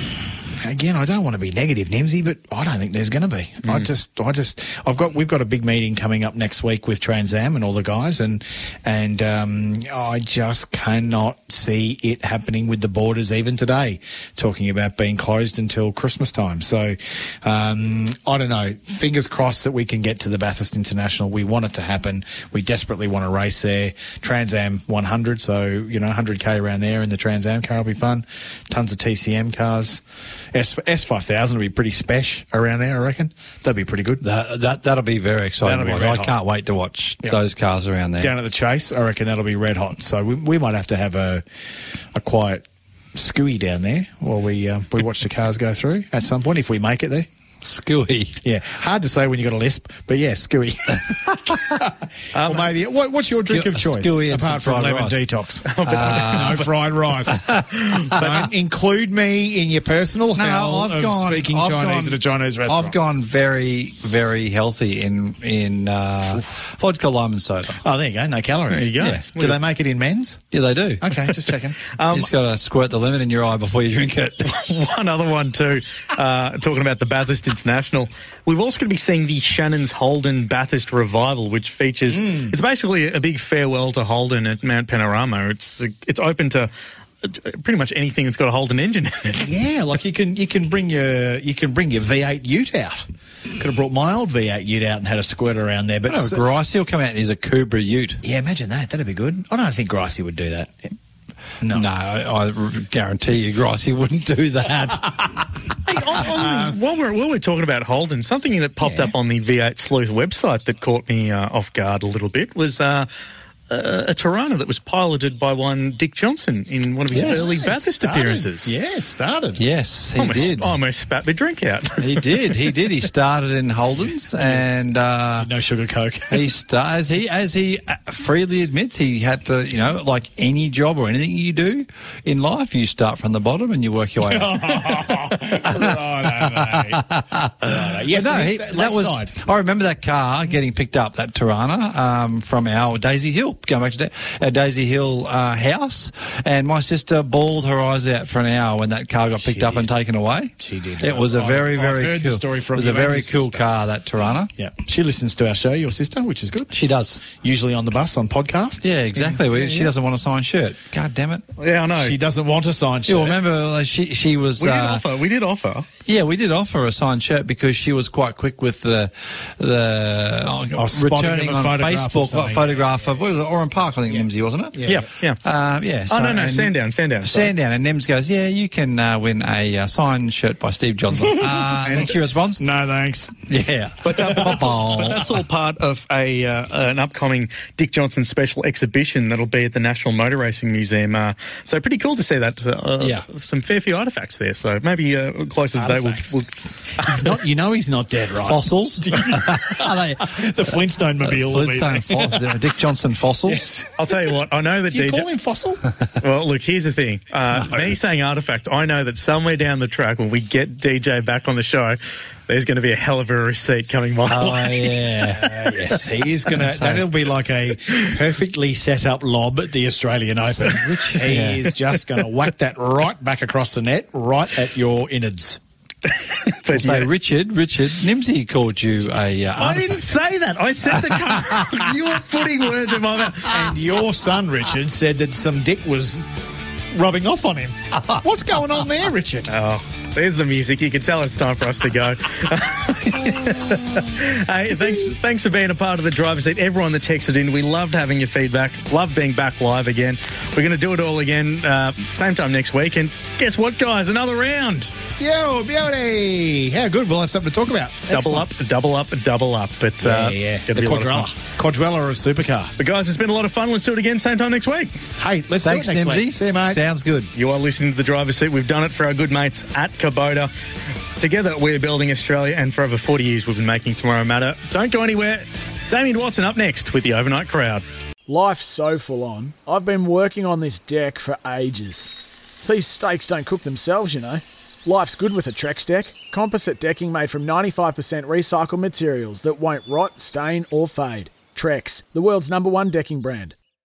again, I don't want to be negative, Nimsy, but I don't think there's going to be. I just, I just, I've got, we've got a big meeting coming up next week with Trans Am and all the guys, and and um, I just cannot see it happening with the borders even today. Talking about being closed until Christmas time, so um, I don't know. Fingers crossed that we can get to the Bathurst International. We want it to happen. We desperately want to race there. Trans Am 100, so you know 100k around there in the Trans Am car will be fun. Tons of TCM cars. S S5000 will be pretty special around there, I reckon. That'd be pretty good. That, that that'll be very exciting. Be to watch. red I hot. can't wait to watch Yeah. those cars around there. Down at the Chase, I reckon that'll be red hot. So we, we might have to have a a quiet scooey down there while we uh, we watch the cars go through at some point if we make it there. Scooey. Yeah, hard to say when you got a lisp, but yeah, scooey. (laughs) or maybe what, what's your drink of choice apart from lemon rice. detox? (laughs) no fried rice. (laughs) Don't include me in your personal hell of speaking I've Chinese gone- at a Chinese restaurant. I've gone very, very healthy in in uh, vodka, lime, and soda. Oh, there you go. No calories. There you go. Yeah. Do they make it in men's? Yeah, they do. Okay, just checking. you just got to squirt the lemon in your eye before you drink it. one other one too. Uh, talking about the Bathurst International, we've also going to be seeing the Shannon's Holden Bathurst Revival, which features. It's basically a big farewell to Holden at Mount Panorama. It's it's open to. uh, Pretty much anything that's got a Holden engine in it. Yeah, like you can you can bring your you can bring your V8 Ute out. Could have brought my old V8 Ute out and had a squirt around there, but No, Gricey will come out and he's a Cobra Ute. yeah, imagine that. That'd be good. I don't think Gricey would do that. No. No, I, I guarantee you, Gricey wouldn't do that. (laughs) Hey, on- on the- while, we're, while we're talking about Holden, something that popped Yeah. up on the V8 Sleuth website that caught me uh, off guard a little bit was uh, uh, a Torana that was piloted by one Dick Johnson in one of his Yes. early Bathurst Started. appearances. Yeah, started. yes, he almost, did. almost spat my drink out. (laughs) He did. He did. He started in Holden's, and uh, No sugar coke. (laughs) he sta as he as he uh, freely admits he had to. You know, like any job or anything you do in life, you start from the bottom and you work your way up. (laughs) Yes, no, he, that was. lakeside. I remember that car getting picked up, that Torana, um, from our Daisy Hill, going back to da- our Daisy Hill uh, house, and my sister bawled her eyes out for an hour when that car got picked up and taken away. She did. It was a very, very cool. story from it was a very cool sister. car, that Torana. Yeah, she listens to our show, your sister, which is good. She does. Usually on the bus on podcast. Yeah, exactly. We- she doesn't want a signed shirt. God damn it. yeah, I know. She doesn't want a signed You shirt. remember like, she she was we did uh, offer. We did offer. yeah we did offer a signed shirt because she was quite quick with the the Oh, returning on Facebook photograph of what was it Oran Park I think Nimsy wasn't it Yeah, yeah. uh, yeah oh so- no, no, and- Sandown, Sandown. sorry. Sandown and Nims goes yeah you can uh, win a uh, signed shirt by Steve Johnson (laughs) uh, and then she responds no thanks. yeah But, uh, but, that's all, but that's all part of a uh, an upcoming Dick Johnson special exhibition that'll be at the National Motor Racing Museum. Uh, so pretty cool to see that. Uh, Yeah. some fair few artifacts there. So maybe uh, closer to the day we'll, we'll He's not, you know he's not dead, right? fossils (laughs) are they The Flintstone mobile. Flintstone there. foss- uh, Dick Johnson fossils I'll tell you what. I know that DJ. Do you DJ. call him fossil? (laughs) Well, look, here's the thing. Uh, Me saying artifact, I know that somewhere down the track, when we get DJ back on the show, there's going to be a hell of a receipt coming my oh way. yeah (laughs) yes, he is going to. That'll be like a perfectly set up lob at the Australian Open. Which he Yeah. is just going to whack that right back across the net, right at your innards. (laughs) But So yeah. Richard, Richard Nimsy called you a. Uh, I didn't say that. I said the car. (laughs) You're putting words in my mouth. And your son, Richard, said that some dick was rubbing off on him. (laughs) What's going on there, Richard? Oh, There's the music. You can tell it's time for us to go. (laughs) hey, thanks, thanks for being a part of the driver's seat. Everyone that texted in, we loved having your feedback. Love being back live again. We're going to do it all again, uh, same time next week. And guess what, guys? Another round. Yo, beauty! How good. We'll have something to talk about. Double up, double up, double up. But Yeah, uh, yeah. gonna The be a lot of quadrella. of supercar. But guys, it's been a lot of fun. Let's do it again, same time next week. Hey, let's Thanks, do it next Nimsy. week. See you, mate. Sounds good. You are listening to the driver's seat. We've done it for our good mates at Kubota. Together, we're building Australia, and for over 40 years, we've been making tomorrow matter. Don't go anywhere. Damien Watson up next with the overnight crowd. Life's so full on. I've been working on this deck for ages. These steaks don't cook themselves, you know. Life's good with a Trex deck. Composite decking made from 95% recycled materials that won't rot, stain, or fade. Trex, the world's number one decking brand.